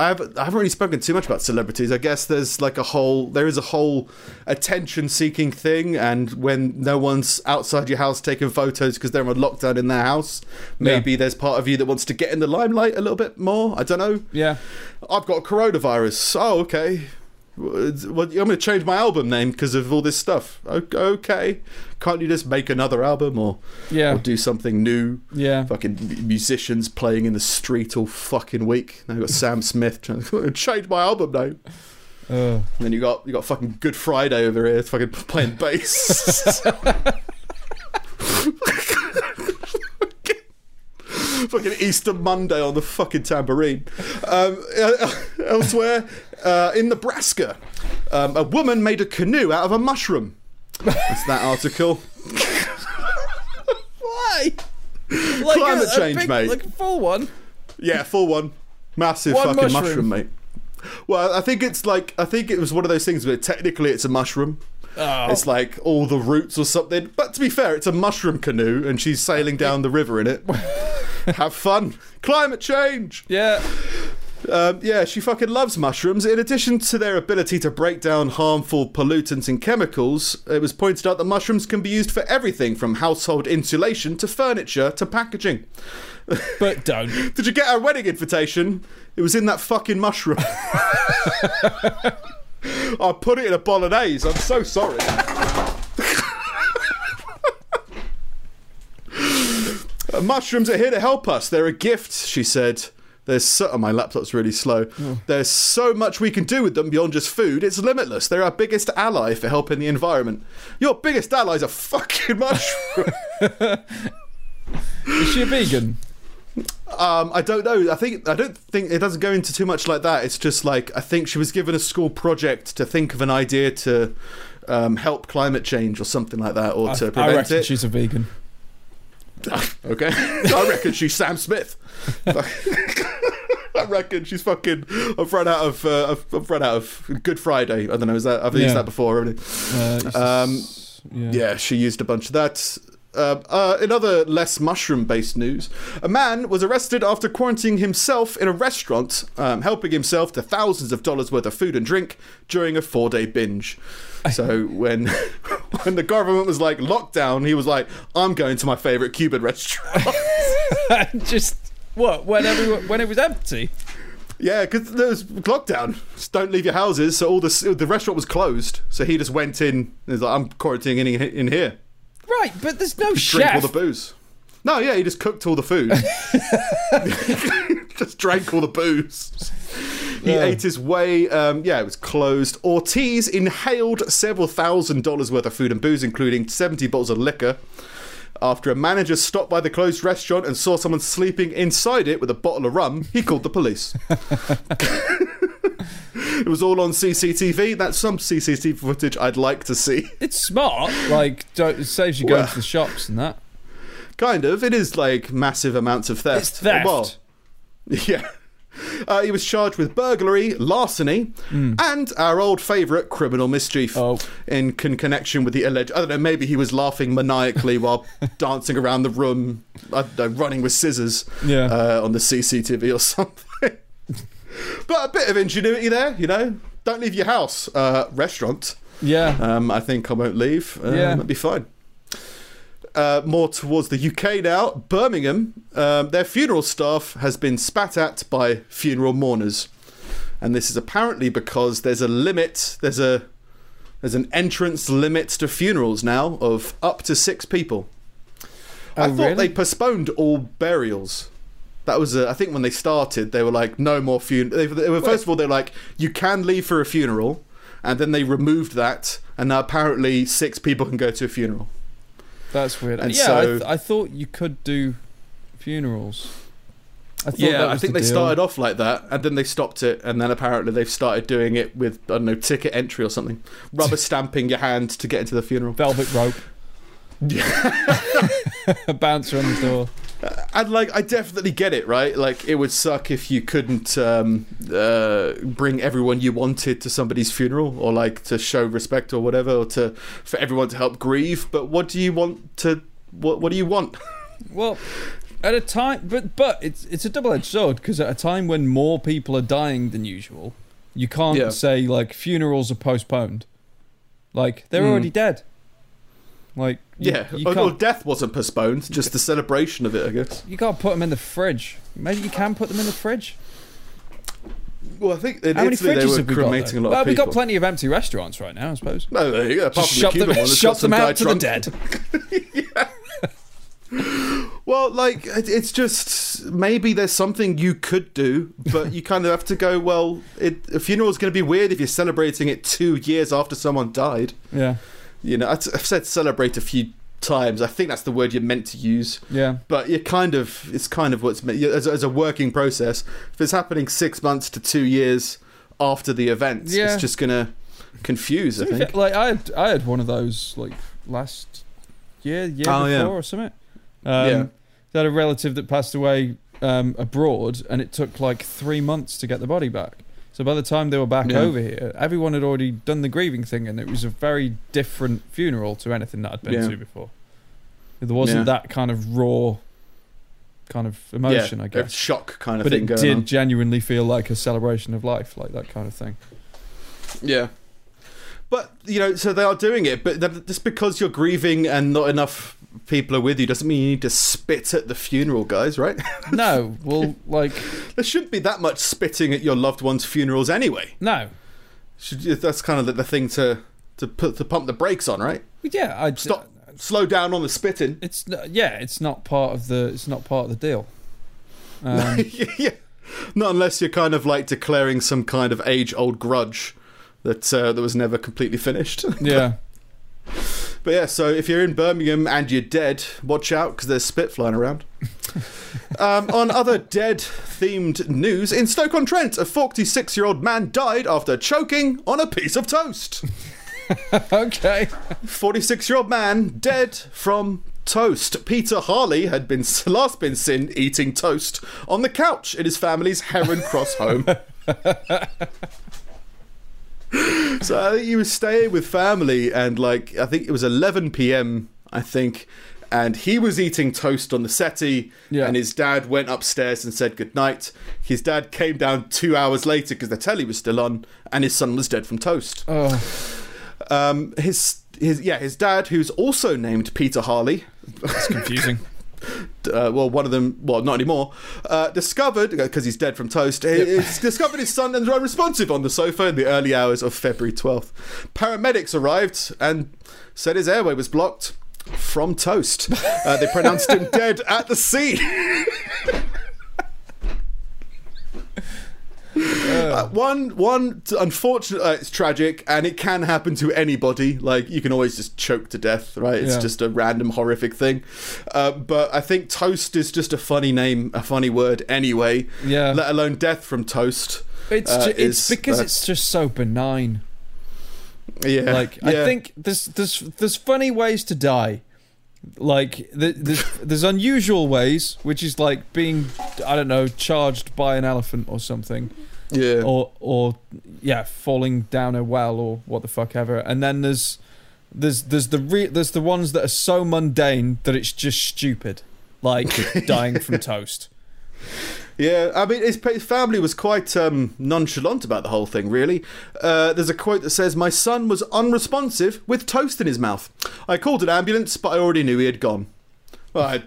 I haven't I haven't really spoken too much about celebrities. I guess there's like a whole there is a whole attention-seeking thing, and when no one's outside your house taking photos because they're on lockdown in their house, maybe there's part of you that wants to get in the limelight a little bit more. I don't know. Yeah. I've got coronavirus. Oh, okay. Well, I'm going to change my album name because of all this stuff. Okay. Can't you just make another album or, Yeah. or do something new? Yeah. Fucking musicians playing in the street all fucking week. Now you got Sam Smith trying to change my album name. Uh, And then you got you got fucking Good Friday over here, fucking playing bass. fucking Easter Monday on the fucking tambourine. Um, uh, elsewhere, uh, in Nebraska, um, a woman made a canoe out of a mushroom. That's that article. Why? Like Climate change, mate. Like a full one. Yeah, full one. Massive One fucking mushroom. mushroom. mate. Well, I think it's like I think it was one of those things where technically it's a mushroom. Oh. It's like all the roots or something. But to be fair, it's a mushroom canoe and she's sailing down the river in it. Have fun. Climate change. Yeah. Um, yeah, she fucking loves mushrooms. In addition to their ability to break down harmful pollutants and chemicals, it was pointed out that mushrooms can be used for everything from household insulation to furniture to packaging. But don't. Did you get our wedding invitation? It was in that fucking mushroom. I put it in a bolognese. I'm so sorry. Uh, mushrooms are here to help us. They're a gift, she said. There's so, oh, my laptop's really slow. There's so much we can do with them beyond just food. It's limitless. They're our biggest ally for helping the environment. Your biggest ally's a fucking mushroom. Is she a vegan? Um, I don't know. I think I don't think it doesn't go into too much like that. It's just like I think she was given a school project to think of an idea to um, help climate change or something like that, or I, to I prevent reckon it. she's a vegan. okay, I reckon she's Sam Smith. I reckon she's fucking. I've run out of. Uh, I've, I've run out of Good Friday. I don't know. Is that I've used that before? Already. Uh, Um, yeah. Yeah, she used a bunch of that. Uh, uh, in other less mushroom based news, a man was arrested after quarantining himself in a restaurant, um, helping himself to thousands of dollars worth of food and drink during a four day binge. So when when the government was like lockdown, he was like, "I'm going to my favorite Cuban restaurant." Just what when everyone, when it was empty. yeah, because there was lockdown. Just don't leave your houses. So all the the restaurant was closed. So he just went in. And was like, "I'm quarantining in, in here." Right, but there's no drink all the booze. No, yeah, he just cooked all the food. just drank all the booze. He Yeah. ate his way. Um, yeah, it was closed. Ortiz inhaled several thousand dollars worth of food and booze, including 70 bottles of liquor. After a manager stopped by the closed restaurant and saw someone sleeping inside it with a bottle of rum, he called the police. it was all on CCTV. That's some CCTV footage I'd like to see. It's smart. Like, don't, it saves you going Well- to the shops and that. Kind of. It is like massive amounts of theft. It's theft. Well, yeah. Uh, he was charged with burglary, larceny, and our old favourite criminal mischief. Oh. In con- connection with the alleged. I don't know, maybe he was laughing maniacally while dancing around the room, I don't know, running with scissors Yeah. uh, on the CCTV or something. But a bit of ingenuity there, you know? Don't leave your house. Uh, restaurant. Yeah. Um, I think I won't leave. Um, Yeah. That'd be fine. Uh, more towards the UK now. Birmingham, um, their funeral staff has been spat at by funeral mourners, and this is apparently because there's a limit. There's a there's an entrance limit to funerals now of up to six people. I Oh, thought really? they postponed all burials. That was, uh, I think, when they started, they were like, no more funeral. They, they were, first of all, they're like, you can leave for a funeral, and then they removed that, and now apparently six people can go to a funeral. That's weird. And yeah, I, so- th- I thought you could do funerals. I thought that Yeah, I think the they deal. started off like that, and then they stopped it, and then apparently they've started doing it with I don't know ticket entry or something, rubber stamping your hand to get into the funeral. velvet rope. a bouncer on the door. And like, I definitely get it, right? Like, it would suck if you couldn't um, uh, bring everyone you wanted to somebody's funeral, or like to show respect or whatever, or to for everyone to help grieve. But what do you want to? What What do you want? Well, at a time, but but it's it's a double edged sword because at a time when more people are dying than usual, you can't Yeah. say like funerals are postponed. Like they're Mm. already dead. Like Yeah, you oh, can't death wasn't postponed, just the celebration of it, I guess. you can't put them in the fridge. Maybe you can put them in the fridge. Well, I think in How many Italy they fridges were have we got? cremating a though? lot well, of we've people. got plenty of empty restaurants right now, I suppose. No, there you go. Apart Just from the Cuban them, one, that's shop got some them guy out to the drunk. dead. Well, like it- it's just maybe there's something you could do, but you kind of have to go. Well, it, a funeral is going to be weird if you're celebrating it two years after someone died. Yeah, You know, I've I've said celebrate a few times. I think that's the word you're meant to use, yeah. but you're kind of it's kind of what's meant as, a- as a working process. If it's happening six months to two years after the event, Yeah. it's just going to confuse. I think. Like I had, I had one of those like last year, year Oh, before yeah. or something. Um, Yeah. I had a relative that passed away um, abroad, and it took like three months to get the body back. So by the time they were back Yeah. over here, everyone had already done the grieving thing, and it was a very different funeral to anything that I'd been Yeah. to before. There wasn't that kind of raw, kind of emotion, yeah, I a guess. shock kind of But thing it going did on. genuinely feel like a celebration of life, like that kind of thing. Yeah. But, you know, so they are doing it, but just because you're grieving and not enough people are with you doesn't mean you need to spit at the funeral, guys, right? No, well, like there shouldn't be that much spitting at your loved one's funerals anyway. no, Should, that's kind of the, the thing to, to put to pump the brakes on, right? yeah, I Stop, slow down on the spitting. It's yeah, it's not part of the it's not part of the deal. Um, yeah. Not unless you're kind of like declaring some kind of age-old grudge that uh, that was never completely finished. yeah, But yeah, so if you're in Birmingham and you're dead, watch out because there's spit flying around. um, on other dead themed news, in Stoke on Trent, a 46 year old man died after choking on a piece of toast. okay. 46 year old man dead from toast. Peter Harley had been last been seen eating toast on the couch in his family's Heron Cross home. so I think he was staying with family, and like I think it was 11 p.m. I think, and he was eating toast on the settee, Yeah. and his dad went upstairs and said goodnight. His dad came down two hours later because the telly was still on, and his son was dead from toast. Oh, Um, his his yeah, his dad, who's also named Peter Harley, That's confusing. uh, well, one of them, well, not anymore, uh, discovered, because he's dead from toast, he he's discovered his son and unresponsive on the sofa in the early hours of February 12th. Paramedics arrived and said his airway was blocked from toast. Uh, they pronounced him dead at the scene. Uh, one, one, unfortunate. Uh, it's tragic, and it can happen to anybody. Like you can always just choke to death, right? It's Yeah. just a random horrific thing. Uh, but I think toast is just a funny name, a funny word anyway. Yeah. Let alone death from toast. It's uh, ju- it's because uh, it's just so benign. Yeah. Like yeah. I think there's there's there's funny ways to die. Like there's there's unusual ways, which is like being I don't know charged by an elephant or something, Yeah. or or yeah falling down a well or what the fuck ever. And then there's there's there's the re- there's the ones that are so mundane that it's just stupid, like dying from toast. Yeah, I mean, his, family was quite um, nonchalant about the whole thing, really. Uh, there's a quote that says, My son was unresponsive with toast in his mouth. I called an ambulance, but I already knew he had gone. Well, I,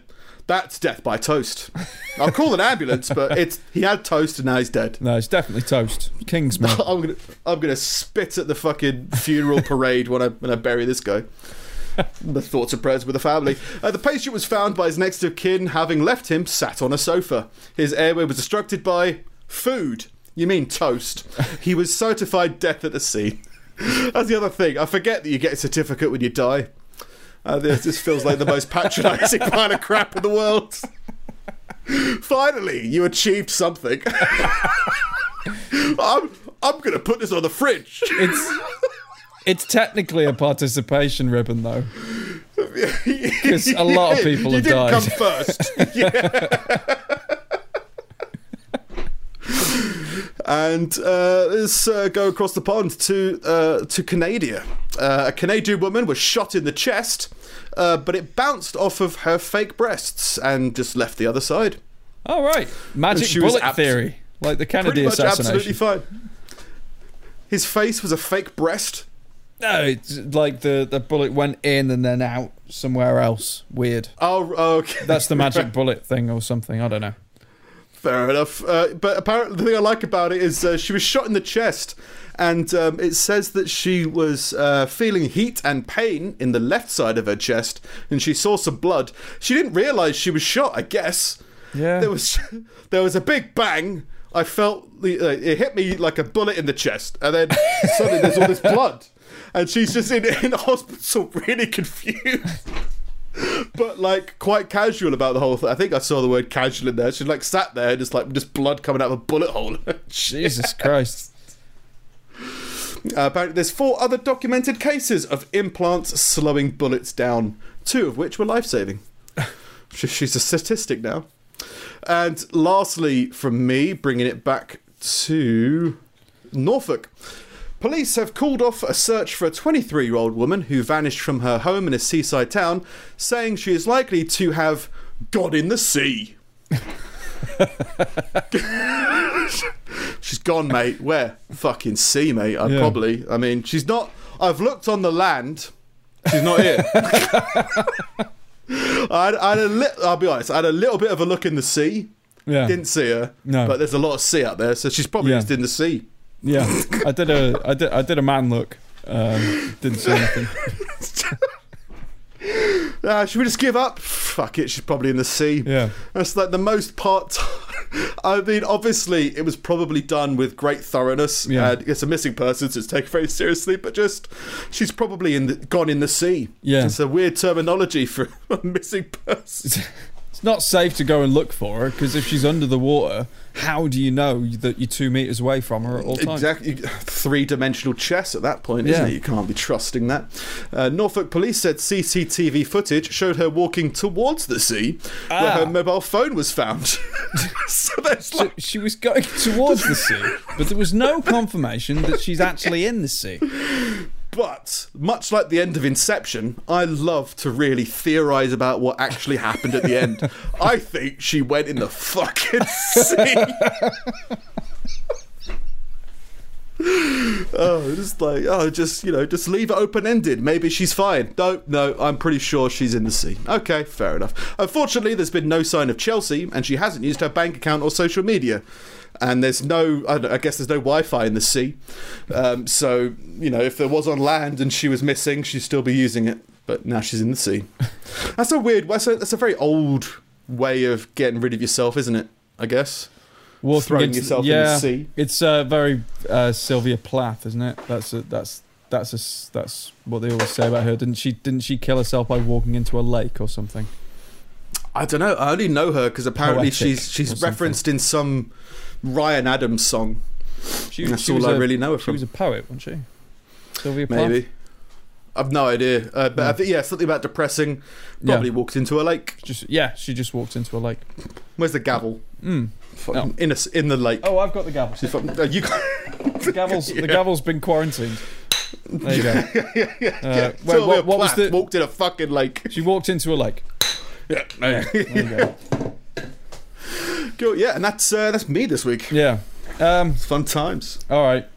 that's death by toast. I'll call an ambulance, but it's he had toast and now he's dead. No, it's definitely toast. Kingsman. I'm gonna, I'm gonna spit at the fucking funeral parade when I when I bury this guy. the thoughts and prayers with the family. Uh, the patient was found by his next of kin, having left him sat on a sofa. His airway was obstructed by food. You mean toast? He was certified death at the scene. That's the other thing. I forget that you get a certificate when you die. Uh, this, this feels like the most patronising pile of crap in the world. Finally, you achieved something. I'm, I'm going to put this on the fridge. It's it's technically a participation ribbon though. Because a lot of people you have didn't died. come first. yeah. And uh, let's uh, go across the pond to uh, to Canada. Uh, a Canadian woman was shot in the chest, uh, but it bounced off of her fake breasts and just left the other side. All right, magic bullet theory, like the Pretty much absolutely assassination. fine. His face was a fake breast. No, it's like the the bullet went in and then out somewhere else. Weird. Oh, okay. That's the magic bullet thing or something. I don't know. Fair enough. Uh, but apparently, the thing I like about it is uh, she was shot in the chest, and um, it says that she was uh, feeling heat and pain in the left side of her chest, and she saw some blood. She didn't realise she was shot. I guess Yeah. there was there was a big bang. I felt the, uh, it hit me like a bullet in the chest, and then suddenly there's all this blood, and she's just in in the hospital, really confused. But like quite casual about the whole thing. I think I saw the word casual in there. She like sat there, just like just blood coming out of a bullet hole. Jesus Christ. Uh, apparently, there's four other documented cases of implants slowing bullets down, two of which were life saving. She's a statistic now. And lastly, from me, bringing it back to Norfolk. Police have called off a search for a 23 year old woman who vanished from her home in a seaside town, saying she is likely to have gone in the sea. she's gone, mate. Where? Fucking sea, mate. I'd Yeah. probably. I mean, she's not. I've looked on the land. She's not here. I had, I had a li- I'll be honest. I had a little bit of a look in the sea. Yeah. Didn't see her. No. But there's a lot of sea out there, so she's probably Yeah. just in the sea. Yeah. I did a I did I did a man look. Um, didn't see anything. Uh, should we just give up? Fuck it. She's probably in the sea. Yeah. That's like the most part. I mean, obviously, it was probably done with great thoroughness. Yeah. And it's a missing person, so it's taken very seriously. But just, she's probably in the, gone in the sea. Yeah. It's a weird terminology for a missing person. It's not safe to go and look for her because if she's under the water, how do you know that you're two meters away from her at all times? Exactly, three-dimensional chess at that point, isn't Yeah. it? You can't be trusting that. Uh, Norfolk police said CCTV footage showed her walking towards the sea, where Ah. her mobile phone was found. so there's So like, she was going towards the sea, but there was no confirmation that she's actually in the sea. But much like the end of Inception, I love to really theorize about what actually happened at the end. I think she went in the fucking sea. oh, just like oh, just you know, just leave it open ended. Maybe she's fine. No, no, I'm pretty sure she's in the sea. Okay, fair enough. Unfortunately, there's been no sign of Chelsea, and she hasn't used her bank account or social media. And there's no, I, don't- I guess there's no Wi-Fi in the sea. Um, so you know, if there was on land and she was missing, she'd still be using it. But now she's in the sea. That's a weird. That's a, that's a very old way of getting rid of yourself, isn't it? I guess. Walking Throwing into- yourself in the sea. It's uh, very uh, Sylvia Plath, isn't it? That's a, that's that's a that's what they always say about her. Didn't she? Didn't she kill herself by walking into a lake or something? I don't know. I only know her because apparently Poetic she's she's referenced in some Ryan Adams song. She, That's she all I a- really know her She from. was a poet, wasn't she? Sylvia Plath. Maybe. I've no idea. Uh, but I No. think yeah, something about depressing. Probably walked into a lake. Just yeah, she just walked into a lake. Where's the gavel? Mm. In a in the lake. Oh, I've got the gavel. Uh, you The gavel's Yeah. the gavel's been quarantined. There you go. yeah, yeah, Uh, yeah. wait, what- what was the- walked in a fucking lake? She walked into a lake. Yeah, Yeah, there you go. Cool. Yeah, and that's uh, that's me this week. Yeah. Um, fun times. all right.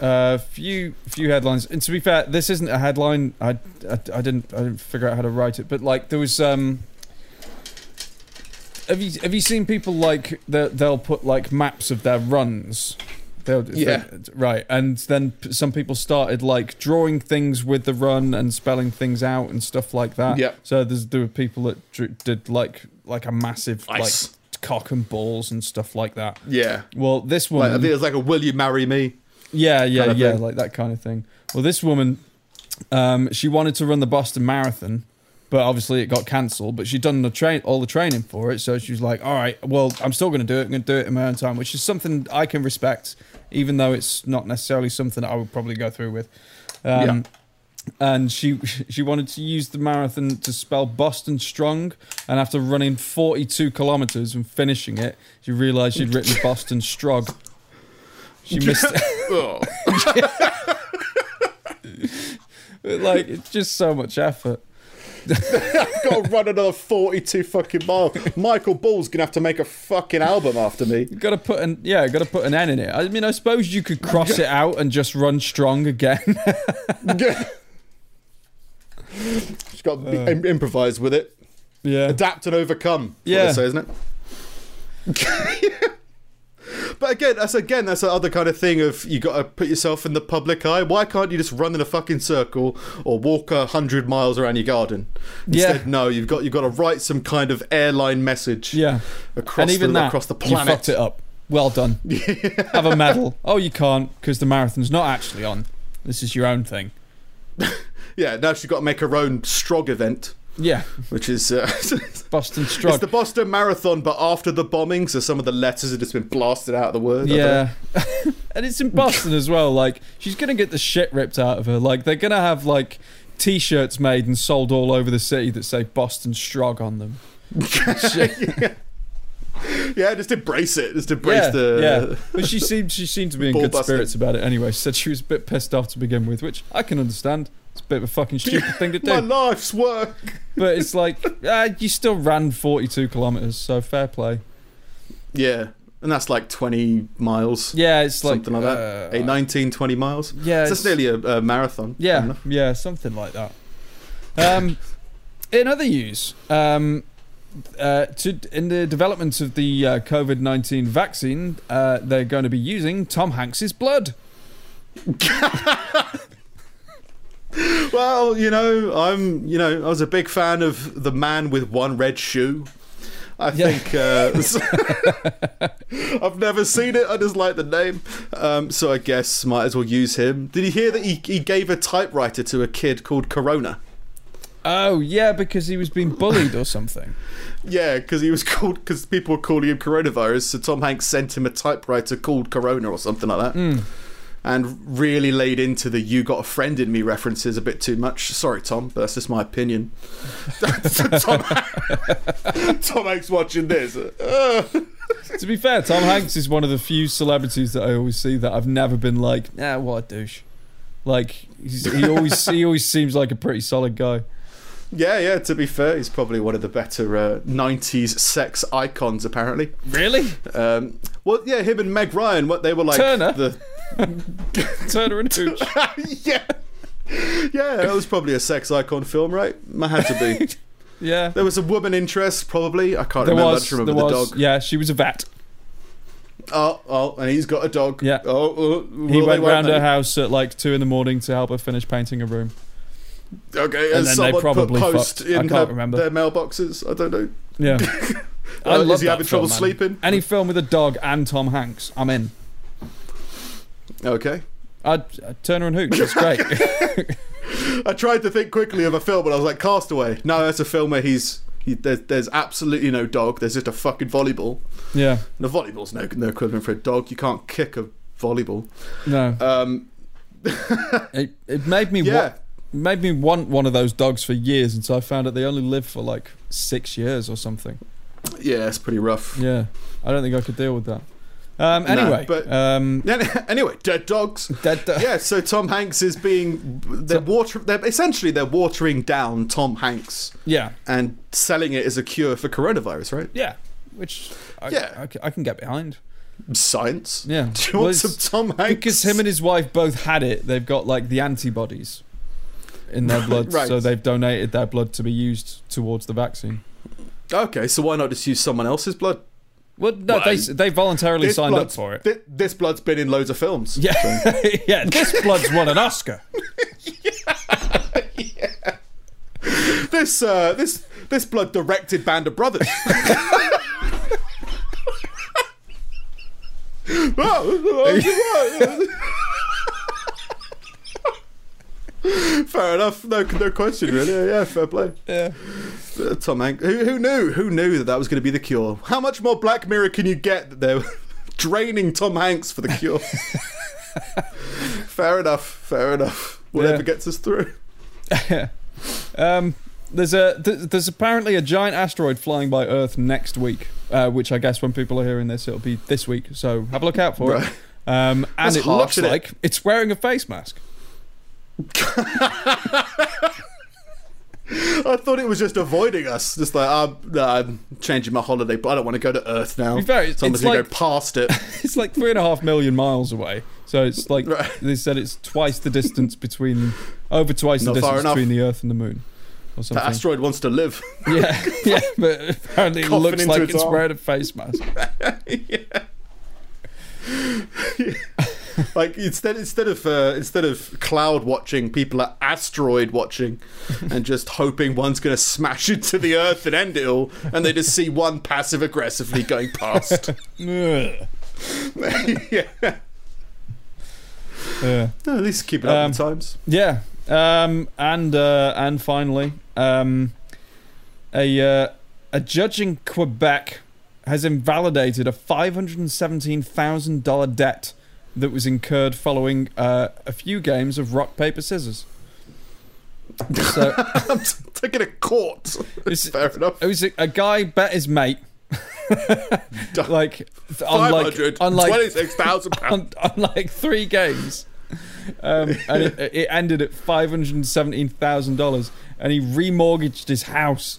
Uh, few few headlines. And to be fair, this isn't a headline. I, I, I didn't I didn't figure out how to write it. But like there was um. Have you have you seen people like they they'll put like maps of their runs? They'll, Yeah. they- right, and then some people started like drawing things with the run and spelling things out and stuff like that. Yeah. So there's there were people that drew, did like like a massive Ice. like cock and balls and stuff like that. Yeah. Well, this Like. I think it was like a "Will you marry me?" Yeah, yeah, kind of yeah, thing. like that kind of thing. Well, this woman, um, she wanted to run the Boston Marathon, but obviously it got cancelled. But she'd done the train, all the training for it, so she was like, "All right, well, I'm still going to do it. I'm going to do it in my own time," which is something I can respect, even though it's not necessarily something that I would probably go through with. Um, And she she wanted to use the marathon to spell Boston strong, and after running 42 kilometers and finishing it, she realised she'd written Boston strog. She missed. Oh. like it's just so much effort. I've Got to run another forty-two fucking miles. Michael Ball's gonna have to make a fucking album after me. You got to put an yeah, got to put an N in it. I mean, I suppose you could cross it out and just run strong again. She's got to be, uh. im- improvise with it, yeah, adapt and overcome. Yeah. say, isn't it? But again, that's again that's the other kind of thing of you got to put yourself in the public eye. Why can't you just run in a fucking circle or walk a hundred miles around your garden? Yeah. No, you've got you've got to write some kind of airline message yeah. across and even the that, across the planet. you fucked it up. Well done. Have a medal. Oh, you can't because the marathon's not actually on. This is your own thing. Yeah, now she's got to make her own Strog event, Yeah, which is uh, Boston Strog. it's the Boston Marathon, but after the bombing, so some of the letters have just been blasted out of the word. I don't know. Yeah, and it's in Boston as well. Like she's gonna get the shit ripped out of her. Like they're gonna have like T-shirts made and sold all over the city that say Boston Strog on them. Shit. yeah, just embrace it. Just embrace yeah, the. yeah. But she seemed she seemed to be in good busting. spirits about it anyway. She said she was a bit pissed off to begin with, which I can understand. It's a bit of a fucking stupid thing to do. My life's work. But it's like uh, you still ran 42 kilometers, so fair play. Yeah, and that's like 20 miles. Yeah, it's like Something like that. uh, A 19, 20 miles. Yeah, So it's- nearly a, a marathon. Yeah, yeah, something like that. Um, in other news, um, uh, to, in the development of the uh, COVID nineteen vaccine, uh, they're going to be using Tom Hanks's blood. Well, you know, I'm, you know, I was a big fan of the man with one red shoe. I Yeah. think uh, I've never seen it. I just like the name, um, so I guess might as well use him. Did you hear that he, he gave a typewriter to a kid called Corona? Oh yeah, because he was being bullied or something. Yeah, because he was called because people were calling him coronavirus. So Tom Hanks sent him a typewriter called Corona or something like that, Hmm. And really laid into the "you got a friend in me" references a bit too much. Sorry, Tom, but that's just my opinion. Tom, Tom Hanks watching this. To be fair, Tom Hanks is one of the few celebrities that I always see that I've never been like, nah, what a douche. Like he always he always seems like a pretty solid guy. Yeah, yeah. To be fair, he's probably one of the better uh, '90s sex icons. Apparently, Really, um, well, yeah, him and Meg Ryan. What they were like Turner? The, Turner and Hooch. yeah, yeah. That was probably a sex icon film, right? It had to be. Yeah, There was a woman interest, probably. I can't there remember. I was. just remember there the was. dog. Yeah, she was a vet. Oh, oh, and he's got a dog. Yeah. Oh, oh He went round her house at like two in the morning to help her finish painting a room. Okay, And then they probably put post fucked. I in can't her- remember. their mailboxes. I don't know. Yeah, I Uh, love is he having trouble man. sleeping? Any film with a dog and Tom Hanks, I'm in. Okay. I'd, uh, Turner and Hooch, it's great. I tried to think quickly of a film, but I was like, Castaway. No, that's a film where he's. He, there's, there's absolutely no dog. There's just a fucking volleyball. yeah, And a volleyball's no, no equivalent for a dog. You can't kick a volleyball. no, Um, it it made me yeah. wa- made me want one of those dogs for years and so I found out they only live for like six years or something. Yeah, it's pretty rough. Yeah, I don't think I could deal with that. Um, No, anyway, but- um, Yeah, Anyway, dead dogs. dead do- Yeah, so Tom Hanks is being they're water. They're essentially they're watering down Tom Hanks yeah, and selling it as a cure for coronavirus, right? yeah, which I, Yeah. I, I can get behind. Science. Yeah, Do you Well, want some Tom Hanks? because him and his wife both had it. They've got like the antibodies in their blood, Right. so they've donated their blood to be used towards the vaccine. Okay, so why not just use someone else's blood? Well, no, Well, they they voluntarily signed up for it. Thi- this blood's been in loads of films. Yeah, yeah. This blood's won an Oscar. Yeah, This uh, this this blood directed Band of Brothers. fair enough. No, no question, really. Yeah, fair play. Yeah. Uh, Tom Hanks. Who, who knew? Who knew that that was going to be the cure? How much more Black Mirror can you get that they're draining Tom Hanks for the cure? fair enough. Fair enough. Whatever Yeah. gets us through. Um, there's a th- there's apparently a giant asteroid flying by Earth next week, uh, which I guess when people are hearing this, it'll be this week. So have a look out for Right. it. Um, and That's it harsh, looks it? like it's wearing a face mask. I thought it was just avoiding us. Just like, um, no, I'm changing my holiday, but I don't want to go to Earth now. Fair, it's- so I'm just like- to go past it. It's like three and a half million miles away. So it's like Right. they said it's twice the distance between over twice the Not far distance between the Earth and the Moon, or The something. asteroid wants to live. yeah, yeah, but apparently it looks like its it's wearing a face mask. like instead instead of uh, instead of cloud watching, people are asteroid watching, and just hoping one's going to smash into the Earth and end it all, and they just see one passive aggressively going past. Yeah. Yeah. No, at least keep it up Um, with times. Yeah, um, and uh, and finally, um, a uh, a judge in Quebec has invalidated a five hundred and seventeen thousand dollar debt that was incurred following uh, a few games of rock paper scissors. So I'm taking a court. it's, Fair enough. it was a, a guy bet his mate, like on Five like on like twenty-six thousand pounds. like three games. Um, and it, it ended at five hundred and seventeen thousand dollars, and he remortgaged his house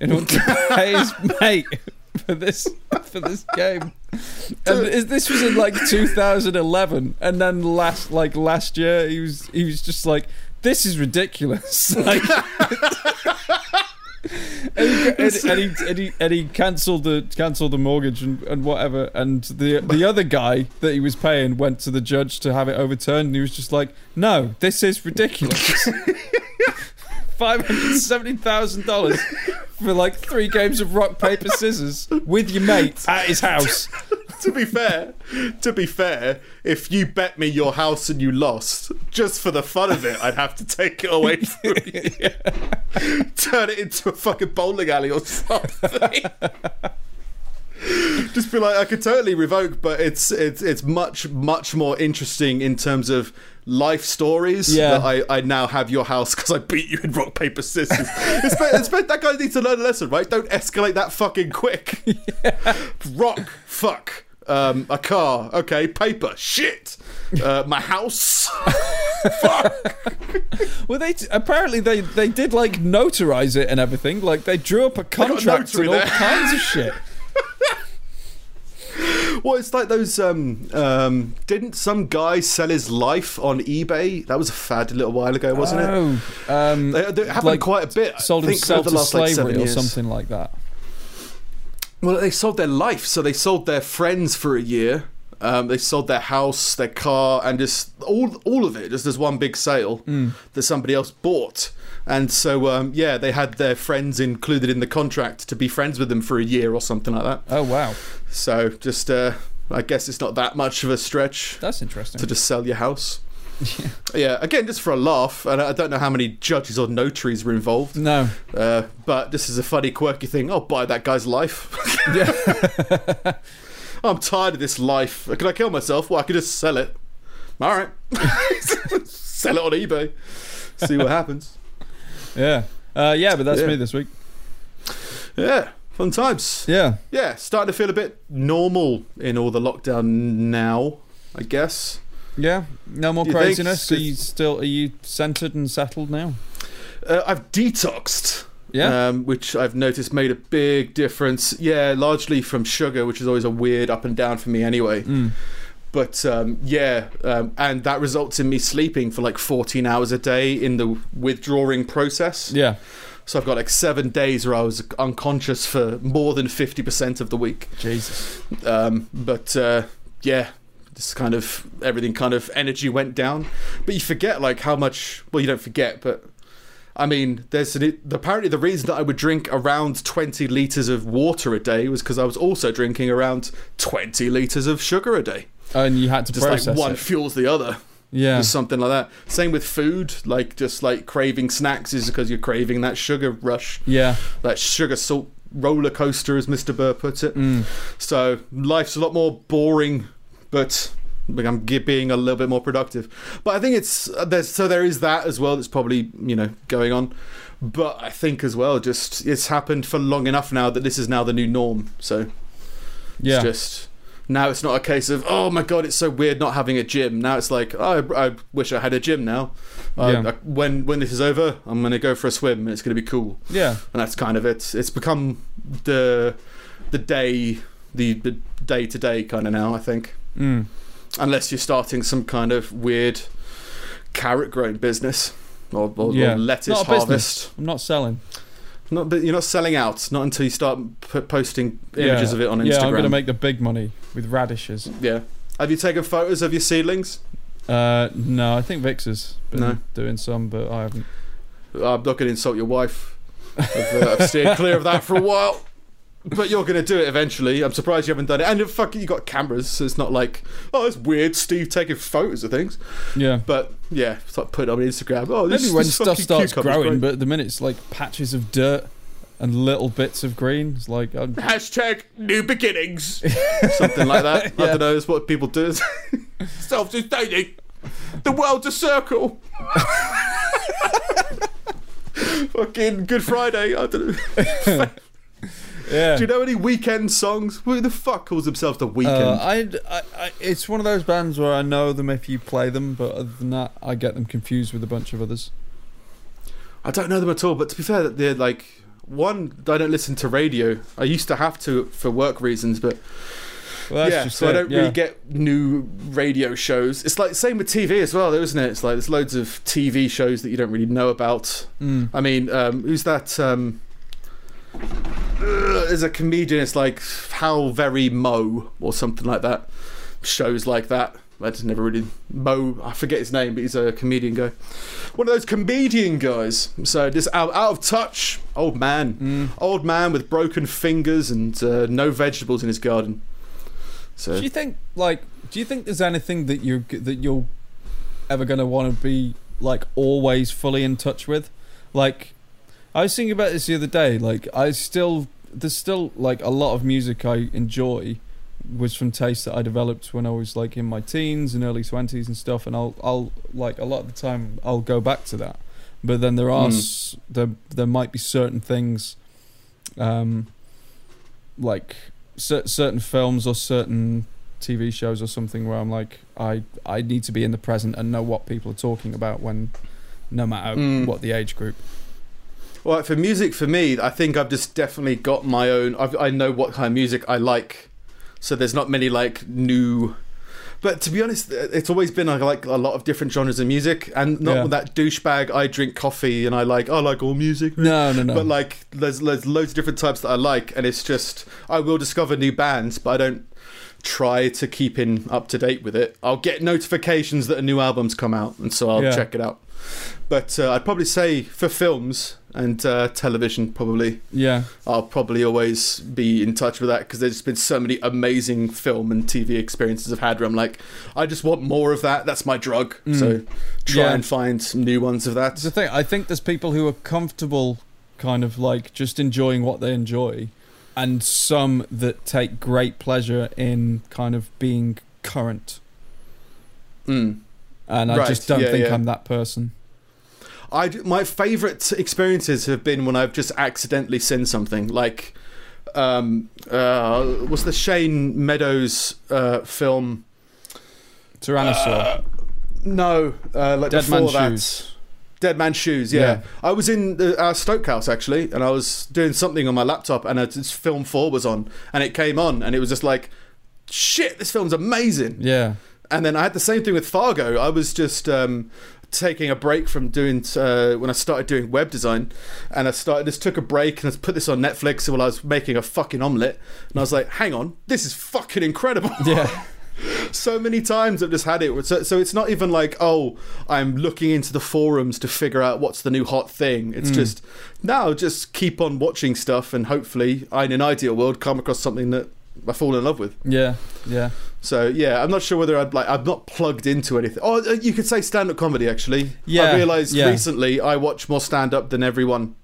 in order to pay his mate for this for this game. And this this was in like 2011, and then last like last year, he was he was just like, "This is ridiculous." Like, and, he, and, and he and he and he cancelled the cancelled the mortgage and, and whatever. And the the other guy that he was paying went to the judge to have it overturned, and he was just like, "No, this is ridiculous." Five hundred seventy thousand dollars for like three games of rock paper scissors with your mate at his house. to be fair, to be fair, if you bet me your house and you lost, just for the fun of it, I'd have to take it away from you. Turn it into a fucking bowling alley or something. Just be like, I could totally revoke, but it's it's it's much much more interesting in terms of life stories. Yeah. that I, I now have your house because I beat you in rock paper scissors. it's, be- it's, be- that guy needs to learn a lesson, right? Don't escalate that fucking quick. Rock, fuck, um, a car, okay, paper, shit. uh, my house. Well, they t- apparently they they did like notarize it and everything. Like they drew up a contract and all there. kinds of shit. Well, it's like those. Um, um, didn't some guy sell his life on eBay? That was a fad a little while ago, wasn't it? oh, um, They, they happened like, quite a bit. I sold think, himself to last, like, slavery seven or something like that. Well, they sold their life, so they sold their friends for a year. Um, they sold their house, their car, and just all all of it, just as one big sale Hmm. that somebody else bought. And so, um, yeah, they had their friends included in the contract to be friends with them for a year or something like that. Oh wow, So, just uh, I guess it's not that much of a stretch that's interesting. to just sell your house. yeah, again, just for a laugh, and I don't know how many judges or notaries were involved, no, uh, but this is a funny, quirky thing. I'll buy that guy's life. yeah, I'm tired of this life. Can I kill myself? Well, I could just sell it. All right, sell it on eBay. See what happens. yeah, uh, yeah. But that's Yeah. me this week. Yeah, fun times. Yeah, Yeah, starting to feel a bit normal in all the lockdown now. I guess. yeah. No more you think craziness. Are you still are you centered and settled now? Uh, I've detoxed. Yeah. Um, which I've noticed made a big difference. Yeah, largely from sugar, which is always a weird up and down for me anyway. Mm. But um, yeah, um, and that results in me sleeping for like 14 hours a day in the withdrawing process. Yeah. So I've got like seven days where I was unconscious for more than 50% of the week. Jesus. Um, but uh, yeah, this kind of everything kind of energy went down. But you forget like how much. Well, you don't forget, but I mean, there's an, apparently the reason that I would drink around 20 liters of water a day was because I was also drinking around 20 liters of sugar a day. And you had to Just process like one it. fuels the other. Yeah. Just something like that. Same with food, like just like craving snacks is because you're craving that sugar rush, Yeah. that sugar salt roller coaster, as Mr. Burr puts it. Mm. So life's a lot more boring, but I'm being a little bit more productive. But I think it's uh, there's so there is that as well. That's probably you know going on. But I think as well, just it's happened for long enough now that this is now the new norm. So Yeah. it's just now it's not a case of oh my god, it's so weird not having a gym. Now it's like oh, I, I wish I had a gym now. Uh, Yeah. I- when when this is over, I'm gonna go for a swim. and It's gonna be cool yeah. and that's kind of it. It's become the the day the the day to day kind of now. I think, Mm. Unless you're starting some kind of weird carrot growing business or, or, Yeah. or lettuce Not harvest. business. I'm not selling. Not, but you're not selling out. Not until you start p- posting images yeah. of it on Instagram. Yeah, I'm going to make the big money with radishes. Yeah. Have you taken photos of your seedlings? Uh, no, I think Vix has been No. doing some, but I haven't. I'm not going to insult your wife. I've, uh, I've steered clear of that for a while. But you're going to do it eventually. I'm surprised you haven't done it. And fucking, you got cameras, so it's not like, oh, it's weird, Steve taking photos of things. Yeah. But yeah, it's like put it on Instagram. Oh, this, Maybe when this stuff starts cucumber's growing, but at the minute it's like patches of dirt and little bits of green. It's like, I'm, Hashtag new beginnings. Something like that. I don't know. It's what people do. Self-sustaining. The world's a circle. Fucking Good Friday. I don't know. Yeah. Do you know any Weeknd songs? Who the fuck calls themselves the Weeknd? Uh, I, I, I, it's one of those bands where I know them if you play them, but other than that, I get them confused with a bunch of others. I don't know them at all. But to be fair, they're like one. I don't listen to radio. I used to have to for work reasons, but Well, that's yeah, just so I don't yeah. really get new radio shows. It's like same with TV as well, though, isn't it? It's like there's loads of TV shows that you don't really know about. Mm. I mean, um, who's that? Um, uh, there's a comedian. It's like How Very Mo or something like that. Shows like that. I just never really Mo. I forget his name, but he's a comedian guy. One of those comedian guys. So just out, out of touch, old man, Mm. old man with broken fingers and uh, no vegetables in his garden. So Do you think, like, do you think there's anything that you that you're ever gonna want to be like always fully in touch with? Like, I was thinking about this the other day. Like, I still there's still like a lot of music I enjoy was from taste that I developed when I was like in my teens and early twenties and stuff. And I'll I'll like a lot of the time I'll go back to that. But then there are Mm. s- there there might be certain things, um, like cer- certain films or certain TV shows or something where I'm like, I I need to be in the present and know what people are talking about when, no matter Mm. what the age group. Well, for music, for me, I think I've just definitely got my own. I've, I know what kind of music I like, so there's not many like new. But to be honest, uh, it's always been I like a lot of different genres of music, and not Yeah. that douchebag. I drink coffee and I like I like all music. No, no, no. But like, there's there's loads of different types that I like, and it's just I will discover new bands, but I don't try to keep in up to date with it. I'll get notifications that a new album's come out, and so I'll Yeah. check it out. But uh, I'd probably say for films and uh, television, probably yeah, I'll probably always be in touch with that because there's been so many amazing film and TV experiences I've had where I'm like, I just want more of that. That's my drug. Mm. So try Yeah. and find some new ones of that. The thing. I think there's people who are comfortable, kind of like just enjoying what they enjoy, and some that take great pleasure in kind of being current. Mm. And I Right, just don't yeah, think yeah. I'm that person. I my favorite experiences have been when I've just accidentally seen something like um uh what's the Shane Meadows uh film Tyrannosaur, no uh like Dead before Man's that Shoes. Dead Man's Shoes yeah. Yeah. I was in the, our Stoke house actually and I was doing something on my laptop and it's film 4 was on and it came on and it was just like shit this film's amazing Yeah, and then I had the same thing with Fargo. I was just um, taking a break from doing uh, when I started doing web design, and I started just took a break and I put this on Netflix while I was making a fucking omelet, and I was like, "Hang on, this is fucking incredible." yeah, so many times I've just had it. So, so it's not even like, oh, I'm looking into the forums to figure out what's the new hot thing. It's Mm. just now just keep on watching stuff, and hopefully, I, in an ideal world, come across something that I fall in love with. yeah, yeah. So yeah, I'm not sure whether I'd like. I'm not plugged into anything. Oh, uh, you could say stand-up comedy. Actually, Yeah, I realised yeah. recently I watch more stand-up than everyone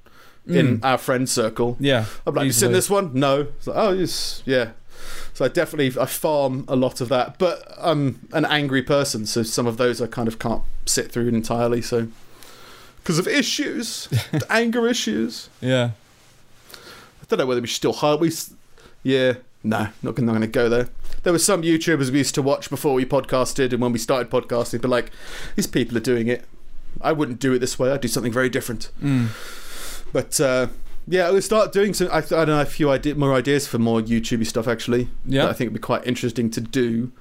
in Mm. our friend circle. Yeah, I'm like, you seen easily. this one? No. Like, oh, yes, yeah. So I definitely I farm a lot of that, but I'm an angry person, so some of those I kind of can't sit through entirely. So because of issues, anger issues. Yeah, I don't know whether we should still hire. We, yeah, no, not gonna, not going to go there. There were some YouTubers we used to watch before we podcasted, and when we started podcasting, but like these people are doing it. I wouldn't do it this way. I'd do something very different. mm. But uh, yeah, I would start doing some. I, I don't know a few idea, more ideas for more YouTubey stuff actually. Yeah. that I think it would be quite interesting to do.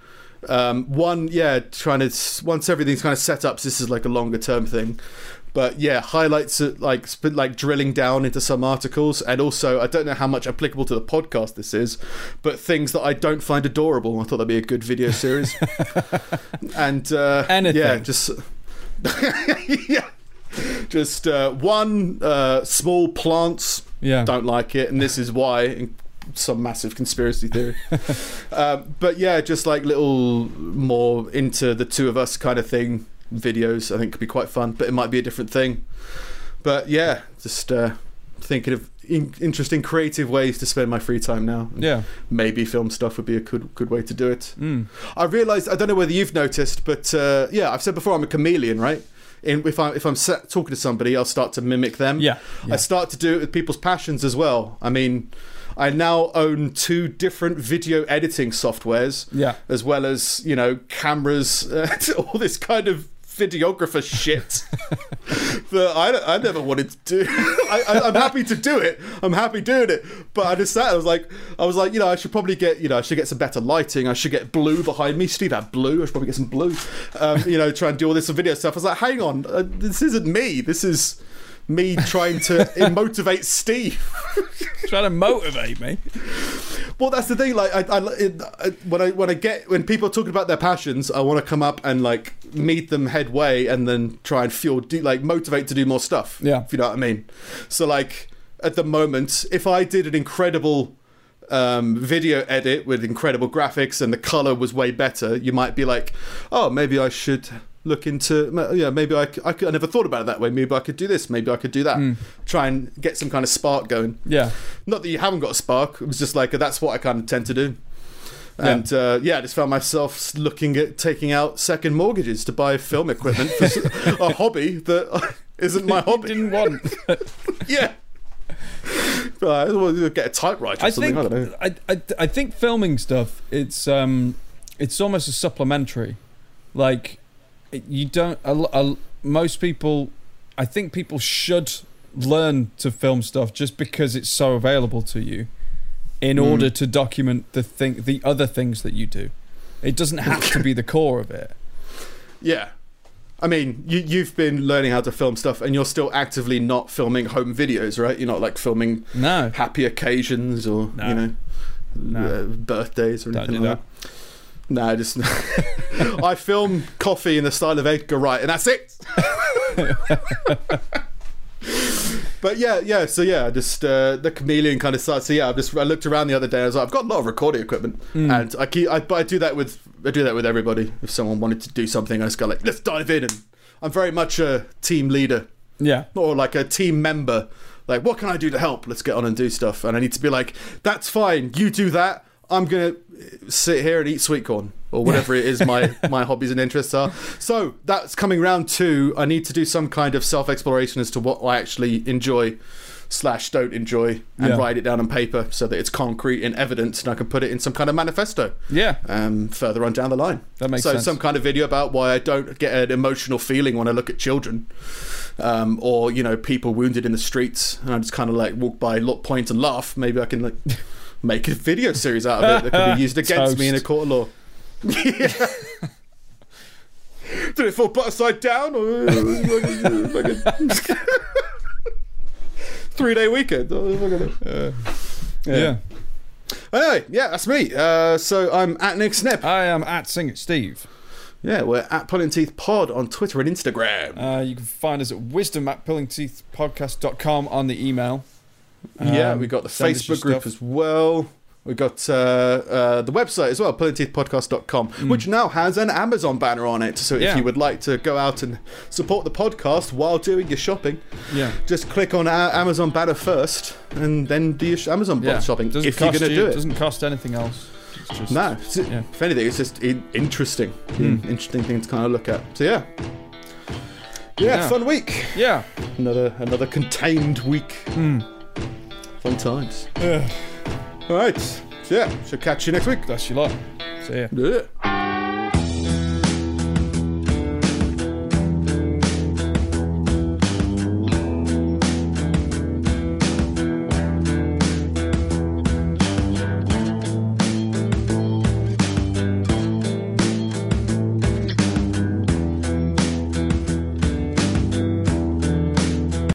Um, one, yeah, trying to once everything's kind of set up. So this is like a longer term thing. But yeah, highlights uh, like like drilling down into some articles, and also I don't know how much applicable to the podcast this is, but things that I don't find adorable. I thought that'd be a good video series. and uh, Anything. yeah, just yeah, just uh, one uh, small plants yeah. don't like it, and this is why. Some massive conspiracy theory, um, but yeah, just like little more into the two of us kind of thing videos. I think could be quite fun, but it might be a different thing. But yeah, just uh, thinking of in- interesting, creative ways to spend my free time now. Yeah. Maybe film stuff would be a good good way to do it. Mm. I realised I don't know whether you've noticed, but uh, yeah, I've said before I'm a chameleon, right? In, if I if I'm sa- talking to somebody, I'll start to mimic them. Yeah. I start to do it with people's passions as well. I mean, I now own two different video editing softwares, Yeah. as well as you know cameras, uh, all this kind of videographer shit that I, I never wanted to do. I, I'm happy to do it. I'm happy doing it, but I just sat. I was like, I was like, you know, I should probably get, you know, I should get some better lighting. I should get blue behind me. Steve that blue. I should probably get some blue. Um, you know, try and do all this video stuff. I was like, hang on, uh, this isn't me. This is me trying to motivate Steve. Trying to motivate me. Well, that's the thing. Like, I, I, I, when I when I get when people are talking about their passions, I want to come up and like meet them headway, and then try and fuel, do, like motivate to do more stuff. Yeah. if you know what I mean. So, like at the moment, if I did an incredible um, video edit with incredible graphics and the color was way better, you might be like, oh, maybe I should look into yeah maybe I could, I never thought about it that way maybe i could do this maybe i could do that Mm. try and get some kind of spark going Yeah. not that you haven't got a spark. It was just like that's what I kind of tend to do. Yeah. And uh, yeah, I just found myself looking at taking out second mortgages to buy film equipment for a hobby that isn't my hobby. didn't want. Yeah. But I want to get a typewriter or I something. think I don't know. I, I I think filming stuff. It's um it's almost a supplementary. Like you don't. A, a, most people, I think people should learn to film stuff just because it's so available to you, in Mm. order to document the thing, the other things that you do. It doesn't have to be the core of it. Yeah. I mean, you, you've been learning how to film stuff and you're still actively not filming home videos, right? You're not like filming No, happy occasions or, No. you know, No. uh, birthdays or Don't anything like that. No, just. I film coffee in the style of Edgar Wright and that's it! But yeah, yeah. So yeah, just uh, the chameleon kind of starts. So yeah, I just I looked around the other day. I was like, I've got a lot of recording equipment, Mm. and I keep. I, but I do that with I do that with everybody. If someone wanted to do something, I just go like, let's dive in. And I'm very much a team leader yeah, or like a team member. Like, what can I do to help? Let's get on and do stuff. And I need to be like, that's fine. You do that. I'm gonna sit here and eat sweet corn or whatever it is my my hobbies and interests are. So that's coming round to I need to do some kind of self exploration as to what I actually enjoy slash don't enjoy and Yeah. write it down on paper so that it's concrete and evidence and I can put it in some kind of manifesto yeah. um, further on down the line. That makes sense. so sense. some kind of video about why I don't get an emotional feeling when I look at children, um, or you know people wounded in the streets, and I just kind of like walk by, look, point, and laugh. Maybe I can like make a video series out of it that can be used against me in a court of law. Yeah. Did it fall butt side down? Three day weekend. Oh, look yeah, Anyway, yeah, that's me. Uh, so I'm at Nick Snip. I am at Sing It Steve. Yeah, we're at Pulling Teeth Pod on Twitter and Instagram. Uh, you can find us at wisdom at pullingteethpodcast.com on the email. Yeah, Um, we got the your Facebook group stuff. as well. We got uh, uh, the website as well, pullingteethpodcast.com, which now has an Amazon banner on it. So if Mm. Yeah. you would like to go out and support the podcast while doing your shopping, Yeah. just click on our Amazon banner first and then do your Amazon Yeah. shopping Doesn't if you're going to you, do it. It doesn't cost anything else. It's just, No, it's- Yeah. if anything, it's just in- interesting. Hmm. Interesting thing to kind of look at. So yeah. Yeah, Yeah. fun week. Yeah. Another another contained week. Mm. Fun times. Yeah. All right. So yeah, So catch you next week. That's your lot. See ya. Yeah.